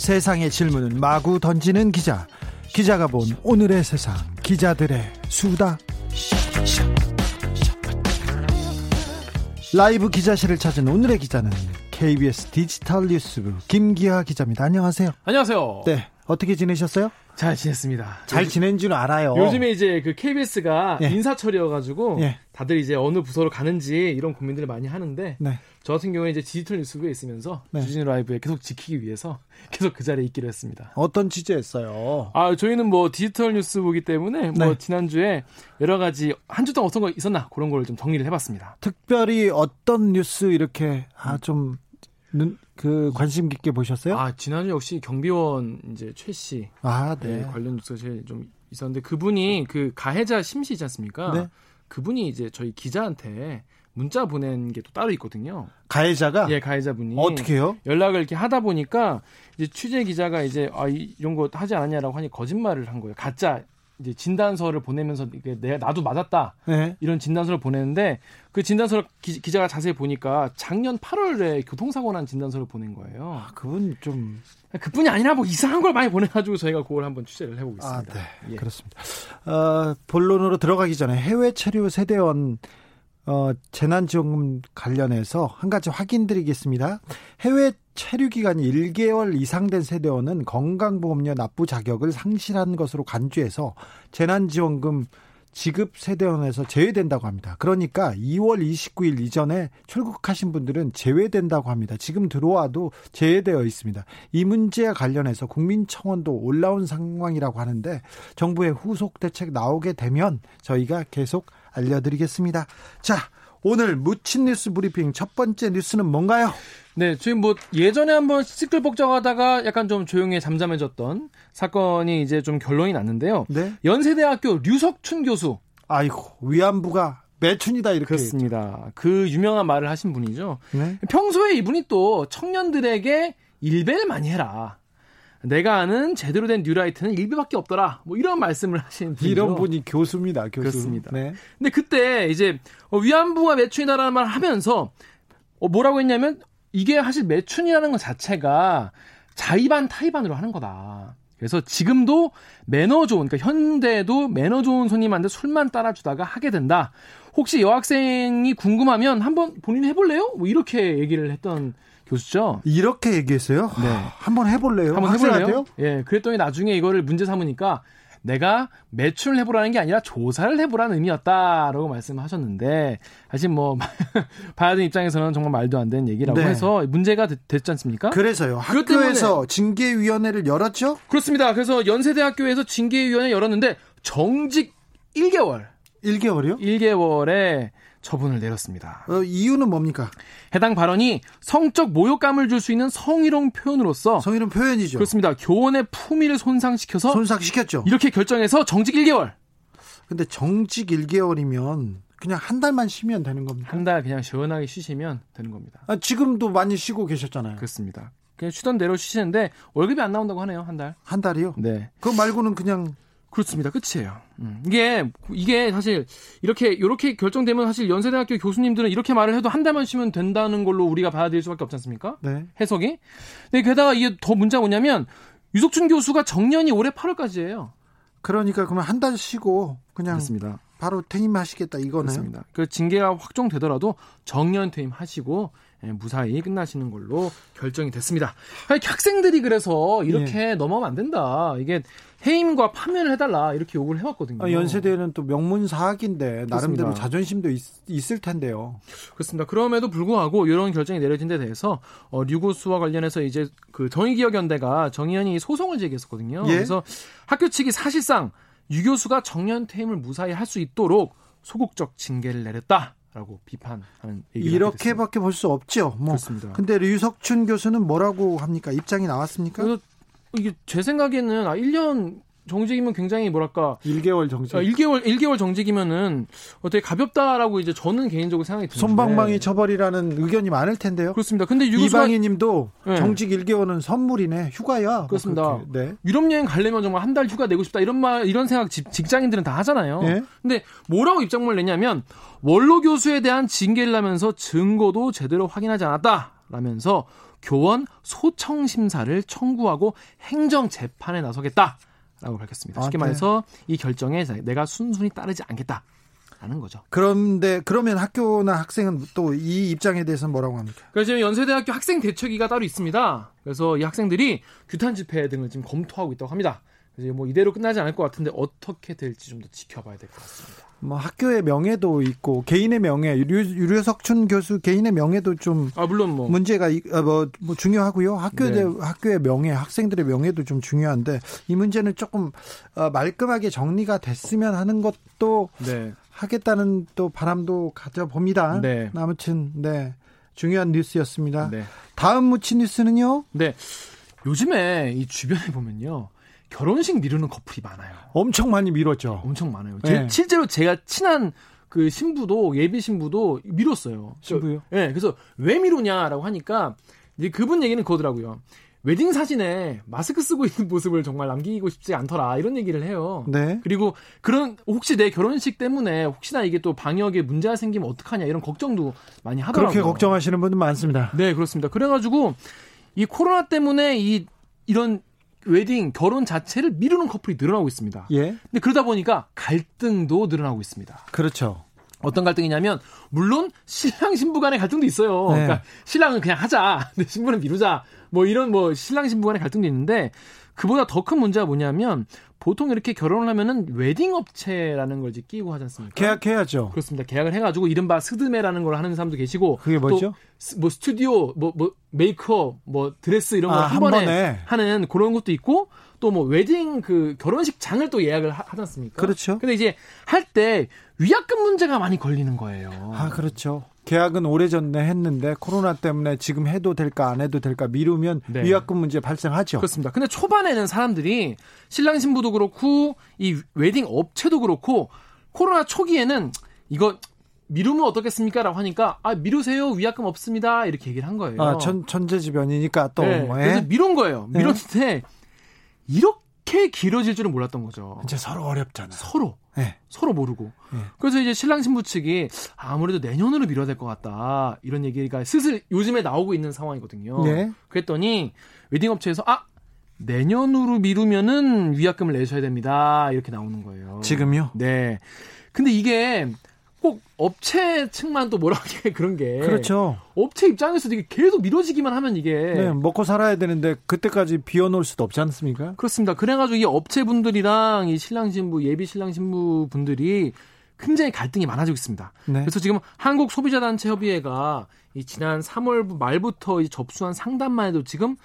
세상의 질문은 마구 던지는 기자, 기자가 본 오늘의 세상, 기자들의 수다. 라이브 기자실을 찾은 오늘의 기자는 KBS 디지털 뉴스부 김기아 기자입니다. 안녕하세요. 안녕하세요. 네, 어떻게 지내셨어요? 잘 지냈습니다. 잘 지낸 줄 알아요. 요즘에 이제 그 KBS가 예. 인사철이어가지고 예. 다들 이제 어느 부서로 가는지 이런 고민들을 많이 하는데 네. 저 같은 경우에 이제 디지털 뉴스부에 있으면서 네. 주진우 라이브에 계속 지키기 위해서 계속 그 자리에 있기로 했습니다. 어떤 취재했어요? 아 저희는 뭐 디지털 뉴스부기 때문에 뭐 네. 지난주에 여러 가지 한 주 동안 어떤 거 있었나 그런 걸 좀 정리를 해봤습니다. 특별히 어떤 뉴스 이렇게 아좀 그 관심 깊게 보셨어요? 아 지난주 역시 경비원 이제 최씨 아, 네, 네. 관련 뉴스가 제일 좀 있었는데 그분이 그 가해자 심 씨지 않습니까? 네. 그분이 이제 저희 기자한테 문자 보낸 게 또 따로 있거든요. 가해자가 예, 가해자분이 어떻게 해요? 연락을 이렇게 하다 보니까 이제 취재 기자가 이제 아 이- 이런 거 하지 않았냐라고 하니 거짓말을 한 거예요. 가짜 이제 진단서를 보내면서 이게 내가 나도 맞았다 네. 이런 진단서를 보내는데 그 진단서를 기, 자가 자세히 보니까 작년 8월에 교통사고 난 진단서를 보낸 거예요. 그분 좀 그뿐이 아니라 뭐 이상한 걸 많이 보내가지고 저희가 그걸 한번 취재를 해보고 아. 네. 예. 그렇습니다. 어, 본론으로 들어가기 전에 해외 체류 세대원 어, 재난지원금 관련해서 한 가지 확인드리겠습니다. 해외 체류 기간이 1개월 이상 된 세대원은 건강보험료 납부 자격을 상실한 것으로 간주해서 재난지원금 지급 세대원에서 제외된다고 합니다. 그러니까 2월 29일 이전에 출국하신 분들은 제외된다고 합니다. 지금 들어와도 제외되어 있습니다. 이 문제와 관련해서 국민청원도 올라온 상황이라고 하는데 정부의 후속 대책 나오게 되면 저희가 계속 알려드리겠습니다. 자, 오늘 묻힌 뉴스 브리핑 첫 번째 뉴스는 뭔가요? 네, 지금 뭐 예전에 한번 시끌벅적하다가 약간 좀 조용히 잠잠해졌던 사건이 이제 좀 결론이 났는데요. 네. 연세대학교 류석춘 교수 아이고, 위안부가 매춘이다 이렇게. 그렇습니다. 그 유명한 말을 하신 분이죠. 네. 평소에 이분이 또 청년들에게 일배를 많이 해라. 내가 아는 제대로 된 뉴라이트는 일배밖에 없더라. 뭐 이런 말씀을 하신 분이죠. 이런 분이 교수입니다, 교수. 그렇습니다. 네. 근데 그때 이제 어, 위안부가 매춘이다라는 말을 하면서 어, 뭐라고 했냐면 이게 사실 매춘이라는 것 자체가 자의반 타의반으로 하는 거다. 그래서 지금도 매너 좋은, 그러니까 현대에도 매너 좋은 손님한테 술만 따라주다가 하게 된다. 혹시 여학생이 궁금하면 한번 본인이 해볼래요? 뭐 이렇게 얘기를 했던 교수죠. 이렇게 얘기했어요? 네. 하, 한번 해볼래요? 한번? 해볼래요? 예, 그랬더니 나중에 이거를 문제 삼으니까 내가 매출을 해보라는 게 아니라 조사를 해보라는 의미였다라고 말씀하셨는데 사실 뭐 되는 입장에서는 정말 말도 안 되는 얘기라고 네. 해서 문제가 됐, 됐지 않습니까? 그래서 그것 때문에- 학교에서 징계위원회를 열었죠? 그렇습니다. 그래서 연세대학교에서 징계위원회 열었는데 정직 1개월, 1개월이요? 1개월에 처분을 내렸습니다. 어, 이유는 뭡니까? 해당 발언이 성적 모욕감을 줄 수 있는 성희롱 표현으로서 성희롱 표현이죠. 그렇습니다. 교원의 품위를 손상시켜서 손상시켰죠. 이렇게 결정해서 정직 1개월, 근데 정직 1개월이면 그냥 한 달만 쉬면 되는 겁니다. 한 달 그냥 시원하게 쉬시면 되는 겁니다. 아, 지금도 많이 쉬고 계셨잖아요. 그렇습니다. 그냥 쉬던 대로 쉬시는데 월급이 안 나온다고 하네요, 한 달. 한 달이요? 네. 그거 말고는 그냥 그렇습니다. 끝이에요. 음. 이게 이게 사실 이렇게 이렇게 결정되면 사실 연세대학교 교수님들은 이렇게 말을 해도 한 달만 쉬면 된다는 걸로 우리가 받아들일 수밖에 없지 않습니까? 네. 해석이. 근데 게다가 이게 더 문제가 뭐냐면 유석춘 교수가 정년이 올해 8월까지예요. 그러니까 그러면 한 달 쉬고 그냥 그렇습니다. 바로 퇴임하시겠다 이거네요. 그렇습니다. 그 징계가 확정되더라도 정년 퇴임하시고 예, 무사히 끝나시는 걸로 결정이 됐습니다. 학생들이 그래서 이렇게 예. 넘어가면 안 된다. 이게 해임과 파면을 해달라 이렇게 요구를 해왔거든요. 아, 연세대는 또 명문 사학인데 나름대로 그렇습니다. 자존심도 있, 을 텐데요. 그렇습니다. 그럼에도 불구하고 이런 결정이 내려진 데 대해서 어, 류고수와 관련해서 이제 그 정의기억연대가 정의연이 소송을 제기했었거든요. 예. 그래서 학교 측이 사실상 유 교수가 정년 퇴임을 무사히 할 수 있도록 소극적 징계를 내렸다 라고 비판하는 얘기를 하게 됐습니다. 이렇게밖에 볼 수 없죠. 뭐. 그렇습니다. 근데 류석춘 교수는 뭐라고 합니까? 입장이 나왔습니까? 이게 제 생각에는 아 1년 정직이면 굉장히 뭐랄까 1개월 정직. 아, 1개월 1개월 정직이면은 어떻게 가볍다라고 이제 저는 개인적으로 생각이 드는데 손방망이 처벌이라는 의견이 많을 텐데요. 그렇습니다. 근데 이방희님도 네. 정직 1개월은 선물이네, 휴가야. 그렇습니다. 뭐 그렇게. 네. 유럽 여행 가려면 정말 한 달 휴가 내고 싶다 이런 말 이런 생각 직- 직장인들은 다 하잖아요. 네. 근데 뭐라고 입장문을 내냐면 원로 교수에 대한 징계를 하면서 증거도 제대로 확인하지 않았다라면서 교원 소청 심사를 청구하고 행정 재판에 나서겠다 라고 밝혔습니다. 아, 쉽게 네. 말해서 이 결정에 내가 순순히 따르지 않겠다 라는 거죠. 그런데 그러면 학교나 학생은 또 이 입장에 대해서는 뭐라고 합니까? 그래서 지금 연세대학교 학생 대책위가 따로 있습니다. 그래서 이 학생들이 규탄 집회 등을 지금 검토하고 있다고 합니다. 그래서 뭐 이대로 끝나지 않을 것 같은데 어떻게 될지 좀 더 지켜봐야 될 것 같습니다. 뭐 학교의 명예도 있고 개인의 명예, 유료, 유료석춘 교수 개인의 명예도 좀 아 물론 뭐 문제가 이- 어, 뭐, 뭐 중요하고요. 학교의 네. 학교의 명예, 학생들의 명예도 좀 중요한데 이 문제는 조금 어, 말끔하게 정리가 됐으면 하는 것도 네. 하겠다는 또 바람도 가져봅니다. 네. 아무튼 네 중요한 뉴스였습니다. 네. 다음 무치 뉴스는요. 네. 요즘에 이 주변에 보면요. 결혼식 미루는 커플이 많아요. 엄청 많이 미뤘죠. 엄청 많아요. 네. 제- 실제로 제가 친한 그 신부도 예비 신부도 미뤘어요. 신부요? 예. 그래서 왜 미루냐라고 하니까 이제 그분 얘기는 그거더라고요. 웨딩 사진에 마스크 쓰고 있는 모습을 정말 남기고 싶지 않더라 이런 얘기를 해요. 네. 그리고 그런 혹시 내 결혼식 때문에 혹시나 이게 또 방역에 문제가 생기면 어떡하냐 이런 걱정도 많이 하더라고요. 그렇게 걱정하시는 분들 많습니다. 네, 그렇습니다. 그래가지고 이 코로나 때문에 이 이런 웨딩 결혼 자체를 미루는 커플이 늘어나고 있습니다. 예, 근데 그러다 보니까 갈등도 늘어나고 있습니다. 그렇죠. 어떤 갈등이냐면 물론 신랑 신부 간의 갈등도 있어요. 네. 그러니까 신랑은 그냥 하자, 근데 신부는 미루자. 뭐 이런 뭐 신랑 신부 간의 갈등도 있는데 그보다 더 큰 문제가 뭐냐면 보통 이렇게 결혼을 하면은 웨딩 업체라는 걸 이제 끼고 하지 않습니까? 계약해야죠. 그렇습니다. 계약을 해가지고 이른바 스드메라는 걸 하는 사람도 계시고 그게 뭐죠? 뭐 스튜디오, 뭐, 뭐 메이크업, 뭐 드레스 이런 거 아, 한 번에, 번에. 하는 그런 것도 있고 또 뭐 웨딩 그 결혼식 장을 또 예약을 하, 지 않습니까? 그렇죠. 근데 이제 할 때 위약금 문제가 많이 걸리는 거예요. 아, 그렇죠. 계약은 오래전에 했는데 코로나 때문에 지금 해도 될까 안 해도 될까 미루면 네. 위약금 문제 발생하죠. 그렇습니다. 근데 초반에는 사람들이 신랑 신부도 그렇고 이 웨딩 업체도 그렇고 코로나 초기에는 이거 미루면 어떻겠습니까 라고 하니까 아 미루세요 위약금 없습니다 이렇게 얘기를 한 거예요. 아, 천, 천재지변이니까 또 네, 뭐, 그래서 예? 미룬 거예요. 네. 미뤘는데 이렇게 길어질 줄은 몰랐던 거죠. 이제 서로 어렵잖아. 서로 예. 서로 모르고. 네. 그래서 이제 신랑 신부 측이 아무래도 내년으로 미뤄야 될 것 같다. 이런 얘기가 슬슬 요즘에 나오고 있는 상황이거든요. 네. 그랬더니 웨딩 업체에서 아 내년으로 미루면은 위약금을 내셔야 됩니다. 이렇게 나오는 거예요. 지금요? 네. 근데 이게 꼭 업체 측만 또 뭐라 하게 그런 게 그렇죠. 업체 입장에서도 이게 계속 미뤄지기만 하면 이게 네, 먹고 살아야 되는데 그때까지 비워놓을 수도 없지 않습니까? 그렇습니다. 그래가지고 이 업체분들이랑 이 신랑 신부 예비 신랑 신부 분들이 굉장히 갈등이 많아지고 있습니다. 네. 그래서 지금 한국 소비자 단체 협의회가 이 지난 3월 말부터 이 접수한 상담만 해도 지금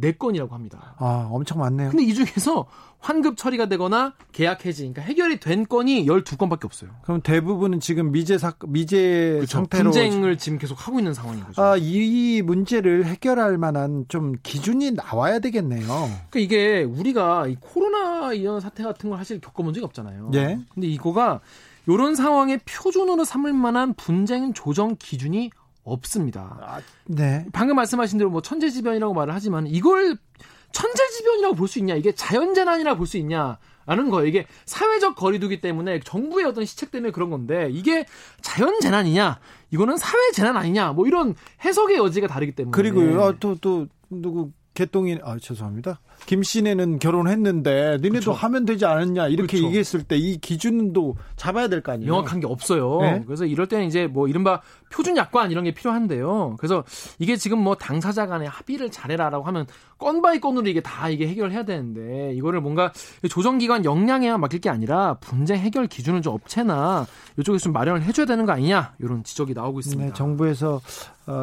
174건이라고 합니다. 아, 엄청 많네요. 근데 이 중에서 환급 처리가 되거나 계약 해지, 그러니까 해결이 된 건이 12건밖에 없어요. 그럼 대부분은 지금 미제 사 미제 그렇죠. 상태로 분쟁을 지금 계속 하고 있는 상황인 거죠. 아, 이 문제를 해결할 만한 좀 기준이 나와야 되겠네요. 그러니까 이게 우리가 이 코로나 이런 사태 같은 걸 사실 겪어본 적이 없잖아요. 예. 근데 이거가 이런 상황에 표준으로 삼을 만한 분쟁 조정 기준이 없습니다. 네. 방금 말씀하신 대로 뭐 천재지변이라고 말을 하지만 이걸 천재지변이라고 볼 수 있냐? 이게 자연재난이라고 볼 수 있냐? 라는 거예요. 이게 사회적 거리두기 때문에 정부의 어떤 시책 때문에 그런 건데 이게 자연재난이냐? 이거는 사회재난 아니냐? 뭐 이런 해석의 여지가 다르기 때문에. 그리고요, 아, 또, 또, 누구, 개똥이, 아, 죄송합니다. 김 씨네는 결혼했는데, 니네도 그쵸. 하면 되지 않았냐, 이렇게 그쵸. 얘기했을 때 이 기준도 잡아야 될 거 아니에요? 명확한 게 없어요. 네? 그래서 이럴 때는 이제 뭐 이른바 표준 약관 이런 게 필요한데요. 그래서 이게 지금 뭐 당사자 간에 합의를 잘해라라고 하면 건 by 건으로 이게 다 이게 해결해야 되는데 이거를 뭔가 조정기관 역량에만 맡길 게 아니라 분쟁 해결 기준을 좀 업체나 이쪽에서 좀 마련을 해줘야 되는 거 아니냐 이런 지적이 나오고 있습니다. 네, 정부에서 어,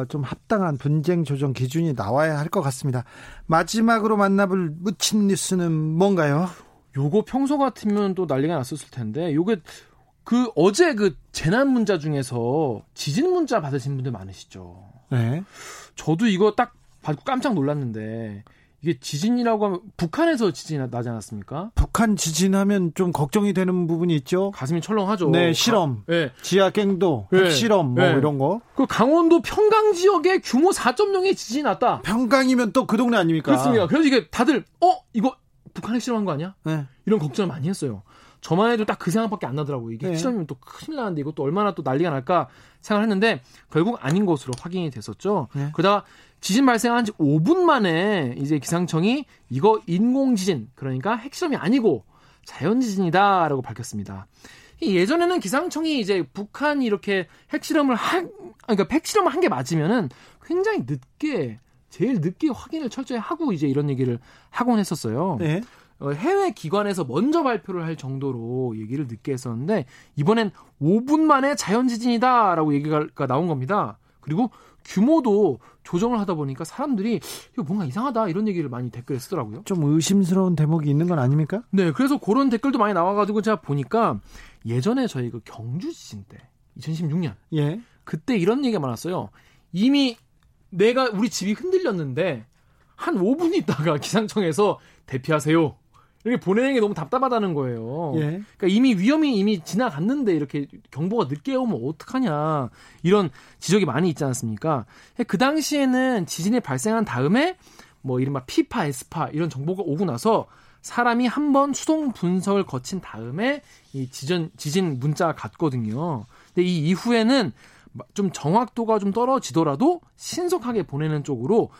좀 합당한 분쟁 조정 기준이 나와야 할 것 같습니다. 마지막으로 만나볼 묻힌 뉴스는 뭔가요? 요거 평소 같으면 또 난리가 났었을 텐데 요게 그 어제 그 재난 문자 중에서 지진 문자 받으신 분들 많으시죠. 네. 저도 이거 딱 받고 깜짝 놀랐는데 이게 지진이라고 하면 북한에서 지진이 나지 않았습니까? 북한 지진하면 좀 걱정이 되는 부분이 있죠. 가슴이 철렁하죠. 네, 실험, 가, 네. 지하 갱도, 네. 핵실험 뭐 네. 이런 거. 그 강원도 평강 지역에 규모 4.0의 지진이 났다. 평강이면 또 그 동네 아닙니까? 그렇습니다. 그래서 이게 다들 어 이거 북한 핵실험한 거 아니야? 네. 이런 걱정을 많이 했어요. 저만 해도 딱 그 생각밖에 안 나더라고요. 이게 네. 핵실험이면 또 큰일 나는데 이것도 얼마나 또 난리가 날까 생각했는데 결국 아닌 것으로 확인이 됐었죠. 네. 그러다가 지진 발생한 지 5분 만에 이제 기상청이 이거 인공 지진 그러니까 핵실험이 아니고 자연 지진이다라고 밝혔습니다. 예전에는 기상청이 이제 북한이 이렇게 핵실험을 한 그러니까 핵실험을 한 게 맞으면은 굉장히 늦게 제일 늦게 확인을 철저히 하고 이제 이런 얘기를 하곤 했었어요. 네. 어, 해외 기관에서 먼저 발표를 할 정도로 얘기를 늦게 했었는데 이번엔 5분 만에 자연 지진이다라고 얘기가 나온 겁니다. 그리고 규모도 조정을 하다 보니까 사람들이 이거 뭔가 이상하다 이런 얘기를 많이 댓글에 쓰더라고요. 좀 의심스러운 대목이 있는 건 아닙니까? 네, 그래서 그런 댓글도 많이 나와가지고 제가 보니까 예전에 저희 그 경주 지진 때 2016년 예 그때 이런 얘기가 많았어요. 이미 내가 우리 집이 흔들렸는데 한 5분 있다가 기상청에서 대피하세요. 이렇게 보내는 게 너무 답답하다는 거예요. 예. 그러니까 이미 위험이 이미 지나갔는데 이렇게 경보가 늦게 오면 어떡하냐 이런 지적이 많이 있지 않습니까? 그 당시에는 지진이 발생한 다음에 뭐 이른바 피파, 에스파 이런 정보가 오고 나서 사람이 한 번 수동 분석을 거친 다음에 이 지진 지진 문자가 갔거든요. 근데 이 이후에는 좀 정확도가 좀 떨어지더라도 신속하게 보내는 쪽으로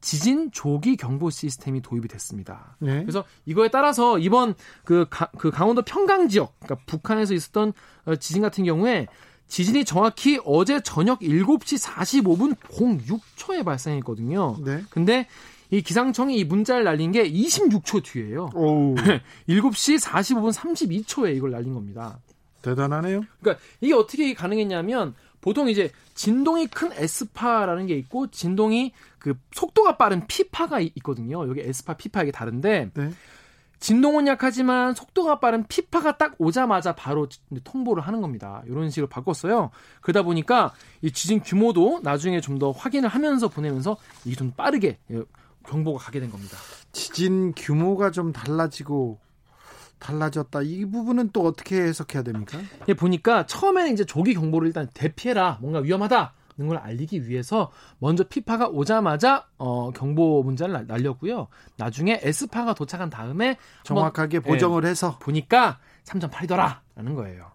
지진 조기 경보 시스템이 도입이 됐습니다. 네. 그래서 이거에 따라서 이번 그, 가, 그 강원도 평강 지역, 그러니까 북한에서 있었던 어, 지진 같은 경우에 지진이 정확히 어제 저녁 7시 45분 06초에 발생했거든요. 네. 근데 이 기상청이 이 문자를 날린 게 26초 뒤에요. 오. 7시 45분 32초에 이걸 날린 겁니다. 대단하네요. 그러니까 이게 어떻게 가능했냐면 보통 이제 진동이 큰 에스파라는 게 있고 진동이 그 속도가 빠른 피파가 있거든요. 여기 에스파, 피파 이게 다른데 네. 진동은 약하지만 속도가 빠른 피파가 딱 오자마자 바로 통보를 하는 겁니다. 이런 식으로 바꿨어요. 그러다 보니까 이 지진 규모도 나중에 좀 더 확인을 하면서 보내면서 이게 좀 빠르게 경보가 가게 된 겁니다. 지진 규모가 좀 달라지고 달라졌다. 이 부분은 또 어떻게 해석해야 됩니까? 예, 보니까 처음에는 이제 조기 경보를 일단 대피해라. 뭔가 위험하다. 걸 알리기 위해서 먼저 피파가 오자마자 어, 경보 문자를 날렸고요. 나중에 S파가 도착한 다음에 정확하게 한번, 보정을 예, 해서 보니까 3.8이더라라는 거예요.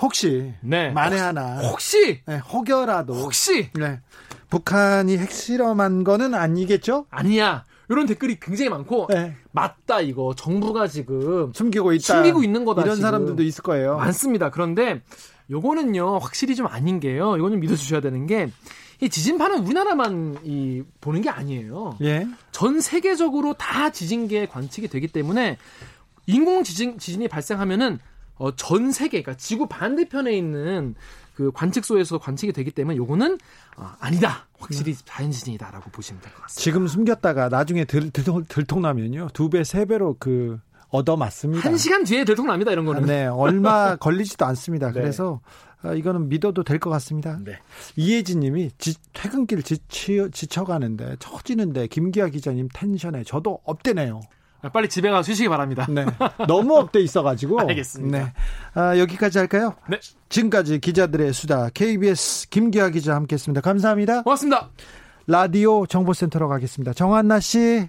혹시 네. 만에 하나 혹시 네, 혹여라도 혹시 네. 북한이 핵실험한 거는 아니겠죠? 아니야. 이런 댓글이 굉장히 많고 네. 맞다 이거 정부가 지금 숨기고 있다 숨기고 있는 거다 이런 지금. 사람들도 있을 거예요. 많습니다. 그런데 요거는요 확실히 좀 아닌 게요. 이거는 믿어주셔야 되는 게 이 지진파는 우리나라만 이 보는 게 아니에요. 예. 전 세계적으로 다 지진계에 관측이 되기 때문에 인공 지진 지진이 발생하면은 어, 전 세계, 그러니까 지구 반대편에 있는 그 관측소에서 관측이 되기 때문에 요거는 어, 아니다. 확실히 음. 자연지진이다라고 보시면 될 것 같습니다. 지금 숨겼다가 나중에 들, 들, 들통나면요. 두 배, 세 배로 그 얻어맞습니다. 한 시간 뒤에 들통납니다. 이런 거는. 네. 얼마 걸리지도 않습니다. 네. 그래서 어, 이거는 믿어도 될 것 같습니다. 네. 이혜진 님이 지, 퇴근길 지치, 지쳐가는데 처지는데 김기아 기자님 텐션에 저도 업되네요. 아, 빨리 집에 가서 쉬시기 바랍니다. 네. 너무 up돼 있어가지고. 알겠습니다. 네. 아, 여기까지 할까요? 네. 지금까지 기자들의 수다 KBS 김기화 기자 함께했습니다. 감사합니다. 고맙습니다. 라디오 정보센터로 가겠습니다. 정한나 씨.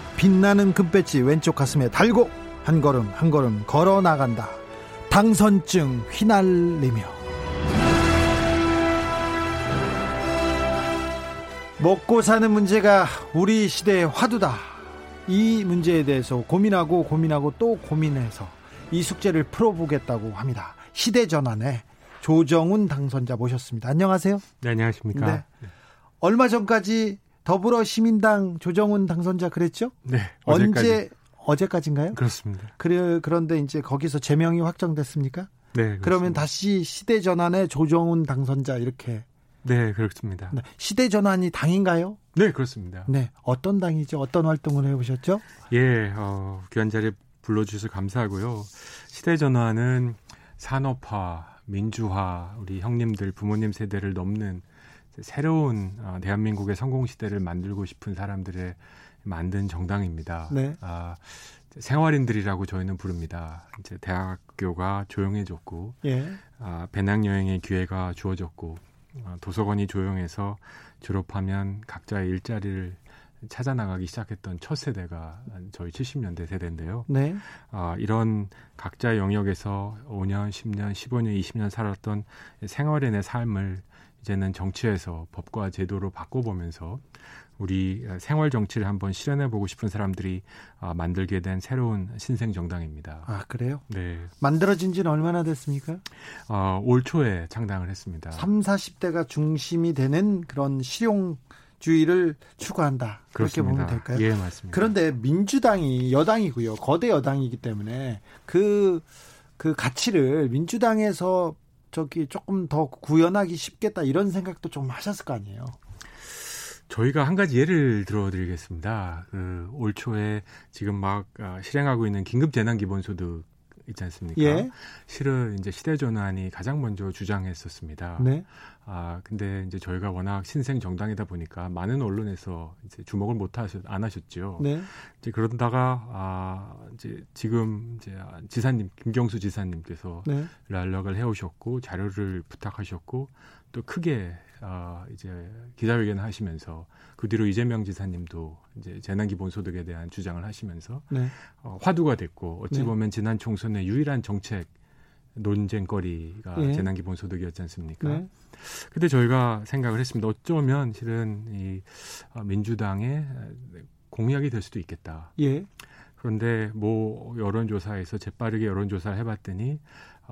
빛나는 금배지 왼쪽 가슴에 달고 한 걸음 한 걸음 걸어 나간다 당선증 휘날리며 먹고 사는 문제가 우리 시대의 화두다. 이 문제에 대해서 고민하고 고민하고 또 고민해서 이 숙제를 풀어보겠다고 합니다. 시대 전환에 조정훈 당선자 모셨습니다. 안녕하세요. 네, 안녕하십니까. 네. 얼마 전까지 더불어 시민당 조정훈 당선자 그랬죠? 네. 어제까지. 언제 어제까지인가요? 그렇습니다. 그래 그런데 이제 거기서 제명이 확정됐습니까? 네. 그렇습니다. 그러면 다시 시대 전환의 조정훈 당선자 이렇게 네, 그렇습니다. 네. 시대 전환이 당인가요? 네, 그렇습니다. 네. 어떤 당이죠? 어떤 활동을 해 보셨죠? 예, 어, 귀한 자리에 불러 주셔서 감사하고요. 시대 전환은 산업화, 민주화, 우리 형님들, 부모님 세대를 넘는 새로운 어, 대한민국의 성공 시대를 만들고 싶은 사람들의 만든 정당입니다. 네. 아, 생활인들이라고 저희는 부릅니다. 이제 대학교가 조용해졌고, 예. 아, 배낭여행의 기회가 주어졌고, 아, 도서관이 조용해서 졸업하면 각자의 일자리를 찾아 나가기 시작했던 첫 세대가 저희 70년대 세대인데요. 네. 아, 이런 각자의 영역에서 5년, 10년, 15년, 20년 살았던 생활인의 삶을 이제는 정치에서 법과 제도로 바꿔보면서 우리 생활 정치를 한번 실현해 보고 싶은 사람들이 아, 만들게 된 새로운 신생 정당입니다. 아 그래요? 네. 만들어진 지는 얼마나 됐습니까? 어, 올 초에 창당을 했습니다. 3, 40대가 중심이 되는 그런 실용 주의를 추구한다. 그렇게. 보면 될까요? 예, 맞습니다. 그런데 민주당이 여당이고요. 거대 여당이기 때문에 그, 그 가치를 민주당에서 저기 조금 더 구현하기 쉽겠다 이런 생각도 좀 하셨을 거 아니에요. 저희가 한 가지 예를 들어드리겠습니다. 그 올 초에 지금 막 아, 실행하고 있는 긴급 재난 기본소득 있지 않습니까? 예. 실은 이제 시대 전환이 가장 먼저 주장했었습니다. 네. 아 근데 이제 저희가 워낙 신생 정당이다 보니까 많은 언론에서 이제 주목을 못 하셨 안 하셨죠. 네. 이제 그러다가 아 이제 지금 이제 지사님 김경수 지사님께서 네. 연락을 해오셨고 자료를 부탁하셨고 또 크게 어, 이제 기자회견을 하시면서 그 뒤로 이재명 지사님도 이제 재난기본소득에 대한 주장을 하시면서 네. 어, 화두가 됐고 어찌 네. 보면 지난 총선의 유일한 정책 논쟁거리가 네. 재난기본소득이었지 않습니까? 네. 근데 저희가 생각을 했습니다. 어쩌면 실은 이 어, 민주당의 공약이 될 수도 있겠다. 예. 그런데 뭐 여론조사에서 재빠르게 여론조사를 해봤더니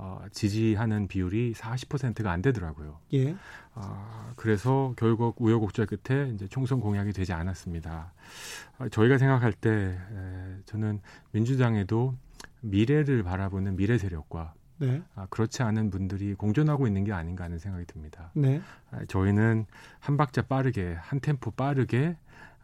어, 지지하는 비율이 40%가 안 되더라고요. 예. 어, 그래서 결국 우여곡절 끝에 이제 총선 공약이 되지 않았습니다. 어, 저희가 생각할 때 에, 저는 민주당에도 미래를 바라보는 미래 세력과 네. 아, 그렇지 않은 분들이 공존하고 있는 게 아닌가 하는 생각이 듭니다. 네. 아, 저희는 한 박자 빠르게 한 템포 빠르게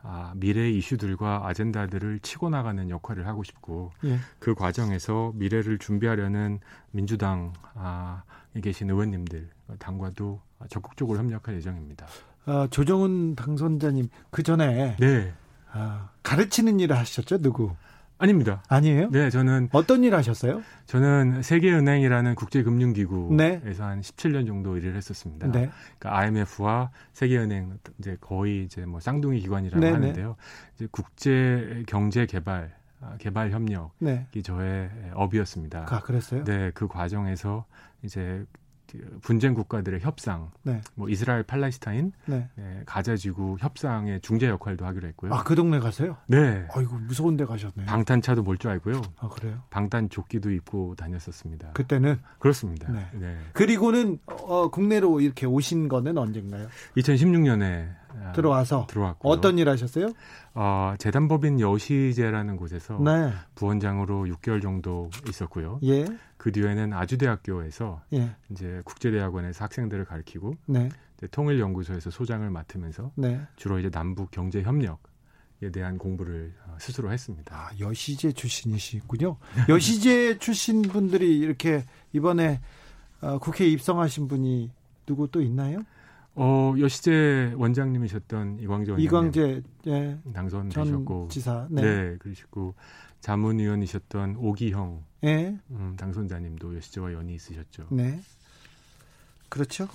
아, 미래 이슈들과 아젠다들을 치고 나가는 역할을 하고 싶고 예. 그 과정에서 미래를 준비하려는 민주당에 계신 의원님들 당과도 적극적으로 협력할 예정입니다. 아, 조정훈 당선자님 그 전에 네. 아, 가르치는 일을 하셨죠 누구? 아닙니다. 아니에요? 네, 저는 어떤 일 하셨어요? 저는 세계은행이라는 국제금융기구에서 네. 한 17년 정도 일을 했었습니다. 네. 그러니까 IMF와 세계은행 이제 거의 이제 뭐 쌍둥이 기관이라고 네, 네. 하는데요. 이제 국제 경제 개발 아, 개발 협력이 네. 저의 업이었습니다. 아, 그랬어요? 네, 그 과정에서 이제 분쟁 국가들의 협상, 네. 뭐 이스라엘 팔레스타인, 네. 네, 가자지구 협상의 중재 역할도 하기로 했고요. 아, 그 동네 가세요? 네. 아이고 무서운데 가셨네. 방탄차도 몰 줄 알고요. 아 그래요? 방탄 조끼도 입고 다녔었습니다. 그때는 그렇습니다. 네. 네. 그리고는 어, 국내로 이렇게 오신 거는 언젠가요? 2016년에 아, 들어와서 들어왔고 어떤 일 하셨어요? 어, 재단법인 여시제라는 곳에서 네. 부원장으로 6개월 정도 있었고요. 예. 그 뒤에는 아주대학교에서 예. 이제 국제대학원에서 학생들을 가르치고 네. 통일연구소에서 소장을 맡으면서 네. 주로 이제 남북 경제 협력 에 대한 공부를 어, 스스로 했습니다. 아, 여시제 출신이시군요. 여시제 출신 분들이 이렇게 이번에 어, 국회에 입성하신 분이 누구 또 있나요? 어, 여시제 원장님이셨던 이광재 원장님. 이광재 예. 당선되셨고 지사. 네. 네. 그러시고 자문위원이셨던 오기형 예. 음, 당선자님도 여시제와 연이 있으셨죠. 네. 그렇죠.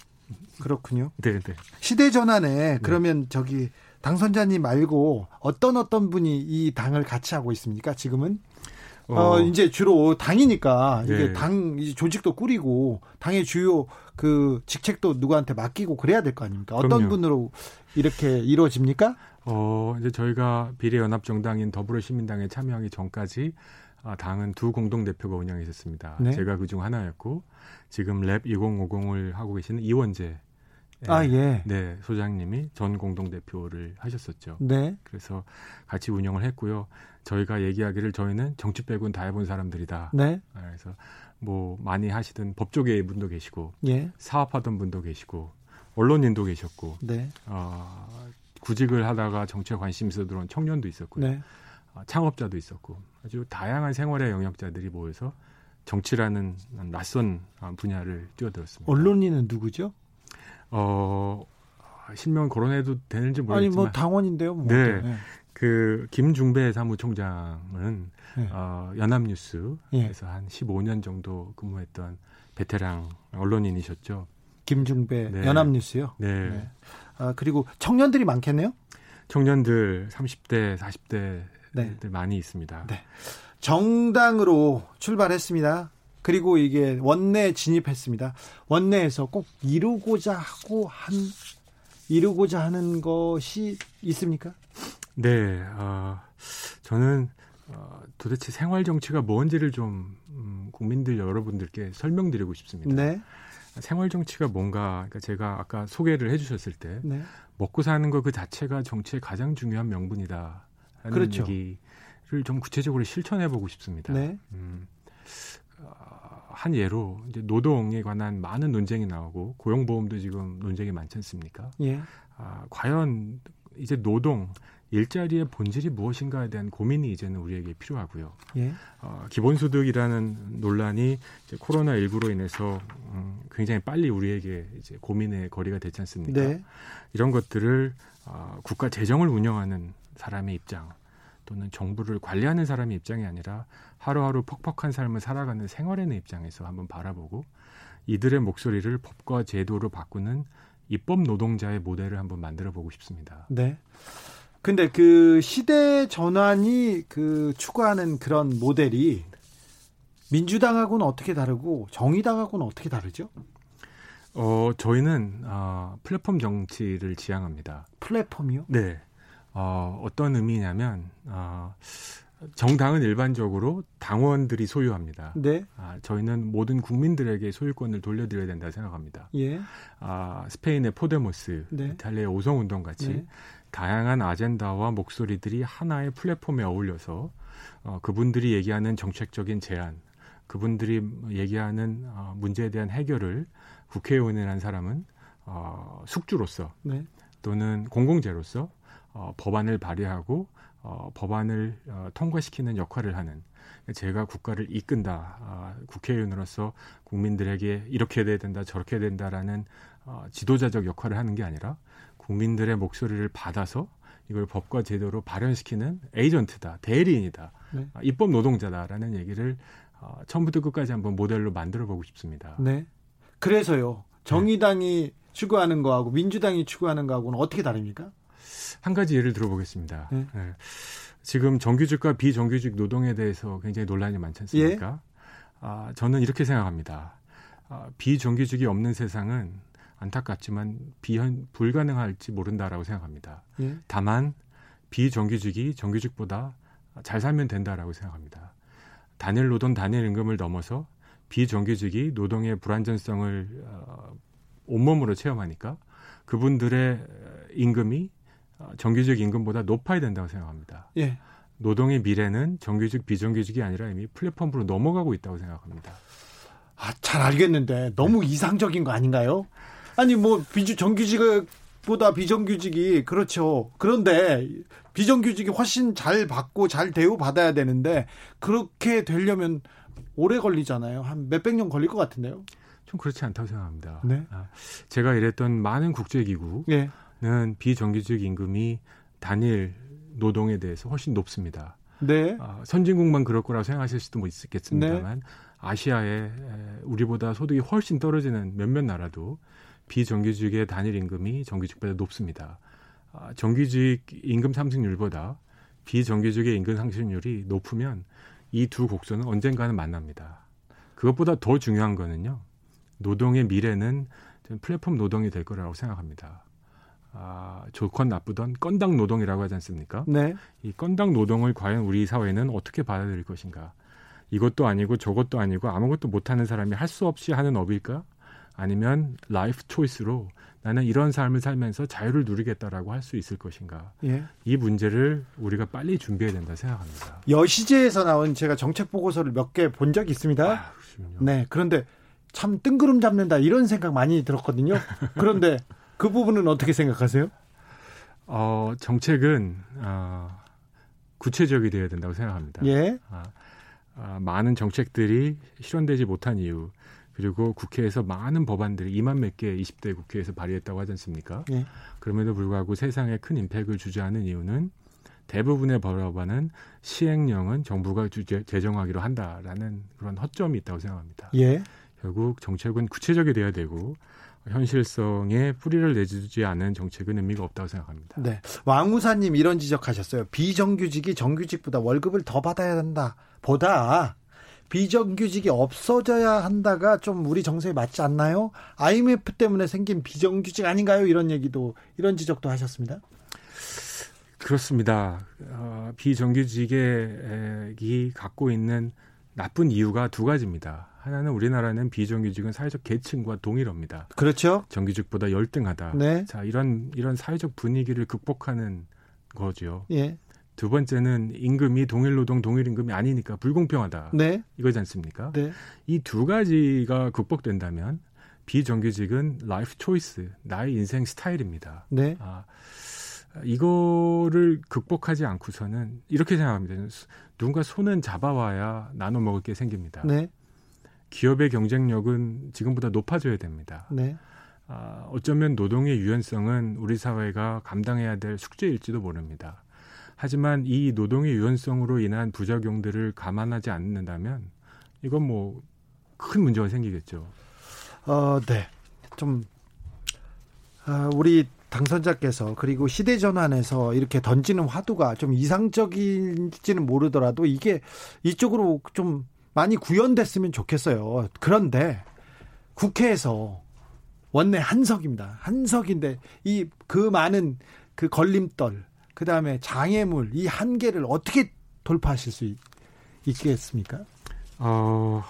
그렇군요. 네, 네. 시대 전환에 네. 그러면 네. 저기 당선자님 말고 어떤 어떤 분이 이 당을 같이 하고 있습니까? 지금은? 어, 어 이제 주로 당이니까 이게 네. 당 이제 조직도 꾸리고 당의 주요 그 직책도 누구한테 맡기고 그래야 될 거 아닙니까? 어떤 그럼요. 분으로 이렇게 이루어집니까? 어, 이제 저희가 비례연합정당인 더불어시민당에 참여하기 전까지 아, 당은 두 공동대표가 운영해 있었습니다. 네. 제가 그중 하나였고, 지금 랩 2050을 하고 계시는 이원재 아, 예. 네, 소장님이 전 공동 대표를 하셨었죠. 네. 그래서 같이 운영을 했고요. 저희가 얘기하기를 저희는 정치 빼곤 다 해본 사람들이다. 네. 그래서 뭐 많이 하시던 법조계의 분도 계시고, 예. 사업하던 분도 계시고, 언론인도 계셨고, 네. 어, 구직을 하다가 정치에 관심 있어 들어온 청년도 있었고요. 네. 어, 창업자도 있었고, 아주 다양한 생활의 영역자들이 모여서 정치라는 낯선 분야를 뛰어들었습니다. 언론인은 누구죠? 어, 실명 거론해도 되는지 모르겠지만 아니 뭐 당원인데요. 뭐 네. 네. 그 김중배 사무총장은 네. 어, 연합뉴스에서 예. 한 15년 정도 근무했던 베테랑 언론인이셨죠. 김중배 네. 연합뉴스요. 네. 네. 아, 그리고 청년들이 많겠네요. 청년들 30대, 40대들 네. 많이 있습니다. 네. 정당으로 출발했습니다. 그리고 이게 원내에 진입했습니다. 원내에서 꼭 이루고자 하고 한 이루고자 하는 것이 있습니까? 네, 어, 저는 어, 도대체 생활 정치가 뭔지를 좀 음, 국민들 여러분들께 설명드리고 싶습니다. 네. 생활 정치가 뭔가, 그러니까 제가 아까 소개를 해주셨을 때 네. 먹고 사는 것 그 자체가 정치의 가장 중요한 명분이다. 라는 그렇죠. 얘기를 좀 구체적으로 실천해 보고 싶습니다. 네. 음, 어, 한 예로 이제 노동에 관한 많은 논쟁이 나오고 고용보험도 지금 논쟁이 많지 않습니까? 예. 아, 과연 이제 노동 일자리의 본질이 무엇인가에 대한 고민이 이제는 우리에게 필요하고요. 예. 어, 기본소득이라는 논란이 이제 코로나 19로 인해서 음, 굉장히 빨리 우리에게 이제 고민의 거리가 됐지 않습니까? 네. 이런 것들을 어, 국가 재정을 운영하는 사람의 입장 또는 정부를 관리하는 사람의 입장이 아니라 하루하루 퍽퍽한 삶을 살아가는 생활인의 입장에서 한번 바라보고 이들의 목소리를 법과 제도로 바꾸는 입법 노동자의 모델을 한번 만들어 보고 싶습니다. 네. 근데 그 시대 전환이 그 추구하는 그런 모델이 민주당하고는 어떻게 다르고 정의당하고는 어떻게 다르죠? 어, 저희는 어, 플랫폼 정치를 지향합니다. 플랫폼이요? 네. 어, 어떤 의미냐면 어, 정당은 일반적으로 당원들이 소유합니다. 네. 아, 저희는 모든 국민들에게 소유권을 돌려드려야 된다 생각합니다. 예. 아, 스페인의 포데모스, 네. 이탈리아의 오성운동 같이 네. 다양한 아젠다와 목소리들이 하나의 플랫폼에 어울려서 어, 그분들이 얘기하는 정책적인 제안, 그분들이 얘기하는 어, 문제에 대한 해결을 국회의원이라는 사람은 어, 숙주로서 네. 또는 공공재로서 어, 법안을 발의하고 어, 법안을 어, 통과시키는 역할을 하는 제가 국가를 이끈다 아, 국회의원으로서 국민들에게 이렇게 돼야 된다 저렇게 해야 된다라는 어, 지도자적 역할을 하는 게 아니라 국민들의 목소리를 받아서 이걸 법과 제도로 발현시키는 에이전트다 대리인이다 네. 아, 입법 노동자다라는 얘기를 어, 처음부터 끝까지 한번 모델로 만들어 보고 싶습니다. 네. 그래서요. 정의당이 추구하는 거하고 민주당이 추구하는 거하고는 어떻게 다릅니까? 한 가지 예를 들어보겠습니다. 네. 예. 지금 정규직과 비정규직 노동에 대해서 굉장히 논란이 많지 않습니까? 예. 아, 저는 이렇게 생각합니다. 아, 비정규직이 없는 세상은 안타깝지만 비현 불가능할지 모른다라고 생각합니다. 예. 다만 비정규직이 정규직보다 잘 살면 된다라고 생각합니다. 단일 노동 단일 임금을 넘어서 비정규직이 노동의 불안전성을 어, 온몸으로 체험하니까 그분들의 임금이 어, 정규직 임금보다 높아야 된다고 생각합니다. 예. 노동의 미래는 정규직 비정규직이 아니라 이미 플랫폼으로 넘어가고 있다고 생각합니다. 아, 잘 알겠는데 너무 이상적인 거 아닌가요? 아니 뭐 비주 정규직보다 비정규직이 그렇죠. 그런데 비정규직이 훨씬 잘 받고 잘 대우 받아야 되는데 그렇게 되려면 오래 걸리잖아요. 한 몇백 년 걸릴 것 같은데요. 좀 그렇지 않다고 생각합니다. 네. 아, 제가 일했던 많은 국제기구 는 예. 비정규직 임금이 단일 노동에 대해서 훨씬 높습니다. 네. 아, 선진국만 그럴 거라고 생각하실 수도 뭐 네. 있겠습니다만 아시아에 에, 우리보다 소득이 훨씬 떨어지는 몇몇 나라도 비정규직의 단일 임금이 정규직보다 높습니다. 아, 정규직 임금 상승률보다 비정규직의 임금 상승률이 높으면 이 두 곡선은 언젠가는 만납니다. 그것보다 더 중요한 거는요. 노동의 미래는 플랫폼 노동이 될 거라고 생각합니다. 아, 좋건 나쁘던 건당 노동이라고 하지 않습니까? 네. 이 건당 노동을 과연 우리 사회는 어떻게 받아들일 것인가? 이것도 아니고 저것도 아니고 아무것도 못하는 사람이 할 수 없이 하는 업일까? 아니면 life choice로 나는 이런 삶을 살면서 자유를 누리겠다라고 할 수 있을 것인가. 예. 이 문제를 우리가 빨리 준비해야 된다 생각합니다. 여시재에서 나온 제가 정책 보고서를 몇 개 본 적이 있습니다. 아, 네. 그런데 참 뜬구름 잡는다 이런 생각 많이 들었거든요. 그런데 그 부분은 어떻게 생각하세요? 어, 정책은 어, 구체적이 되어야 된다고 생각합니다. 예. 아, 아, 많은 정책들이 실현되지 못한 이유 그리고 국회에서 많은 법안들이 2만 몇 개 20대 국회에서 발의했다고 하지 않습니까? 예. 그럼에도 불구하고 세상에 큰 임팩을 주지 않은 이유는 대부분의 법안은 시행령은 정부가 주제, 제정하기로 한다라는 그런 허점이 있다고 생각합니다. 예. 결국 정책은 구체적이 돼야 되고 현실성에 뿌리를 내주지 않은 정책은 의미가 없다고 생각합니다. 네. 왕우사님 이런 지적하셨어요. 비정규직이 정규직보다 월급을 더 받아야 한다. 보다 비정규직이 없어져야 한다가 좀 우리 정서에 맞지 않나요? IMF 때문에 생긴 비정규직 아닌가요? 이런 얘기도 이런 지적도 하셨습니다. 그렇습니다. 어, 비정규직이 갖고 있는 나쁜 이유가 두 가지입니다. 하나는 우리나라는 비정규직은 사회적 계층과 동일합니다. 그렇죠. 정규직보다 열등하다. 네. 자, 이런 이런 사회적 분위기를 극복하는 거죠. 예. 두 번째는 임금이 동일 노동 동일 임금이 아니니까 불공평하다. 네. 이거지 않습니까? 네. 이 두 가지가 극복된다면 비정규직은 life choice, 나의 인생 스타일입니다. 네. 아, 이거를 극복하지 않고서는 이렇게 생각합니다. 누군가 손은 잡아와야 나눠 먹을 게 생깁니다. 네. 기업의 경쟁력은 지금보다 높아져야 됩니다. 네. 아, 어쩌면 노동의 유연성은 우리 사회가 감당해야 될 숙제일지도 모릅니다. 하지만 이 노동의 유연성으로 인한 부작용들을 감안하지 않는다면 이건 뭐 큰 문제가 생기겠죠. 어, 네. 좀 아, 우리 당선자께서 그리고 시대 전환에서 이렇게 던지는 화두가 좀 이상적인지는 모르더라도 이게 이쪽으로 좀 많이 구현됐으면 좋겠어요. 그런데 국회에서 원내 한석입니다. 한석인데 이 그 많은 그 걸림돌, 그 다음에 장애물 이 한계를 어떻게 돌파하실 수 있, 겠습니까 어,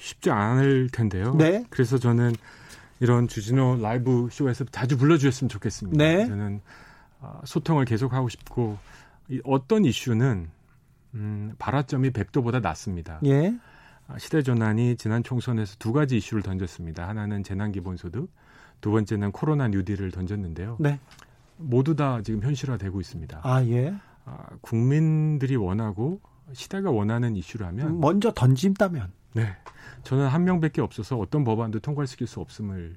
쉽지 않을 텐데요. 네. 그래서 저는 이런 주진호 라이브 쇼에서 자주 불러주셨으면 좋겠습니다. 네. 저는 어, 소통을 계속하고 싶고 어떤 이슈는 음, 발화점이 100도보다 낮습니다. 예. 아, 시대 전환이 지난 총선에서 두 가지 이슈를 던졌습니다. 하나는 재난 기본소득, 두 번째는 코로나 뉴딜을 던졌는데요. 네. 모두 다 지금 현실화되고 있습니다. 아 예. 아, 국민들이 원하고 시대가 원하는 이슈라면 먼저 던진다면. 네. 저는 한 명밖에 없어서 어떤 법안도 통과시킬 수 없음을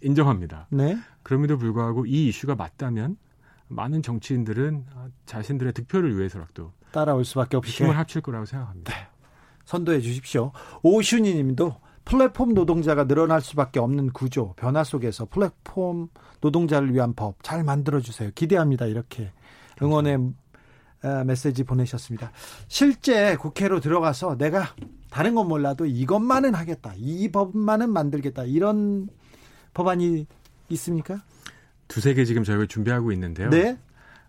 인정합니다. 네. 그럼에도 불구하고 이 이슈가 맞다면 많은 정치인들은 자신들의 득표를 위해서라도 따라올 수밖에 없이 힘을 합칠 거라고 생각합니다. 네. 선도해 주십시오. 오슈니 님도 플랫폼 노동자가 늘어날 수밖에 없는 구조, 변화 속에서 플랫폼 노동자를 위한 법 잘 만들어 주세요. 기대합니다. 이렇게 응원의 메시지 보내셨습니다. 실제 국회로 들어가서 내가 다른 건 몰라도 이것만은 하겠다. 이 법만은 만들겠다. 이런 법안이 있습니까? 두세 개 지금 저희가 준비하고 있는데요. 네.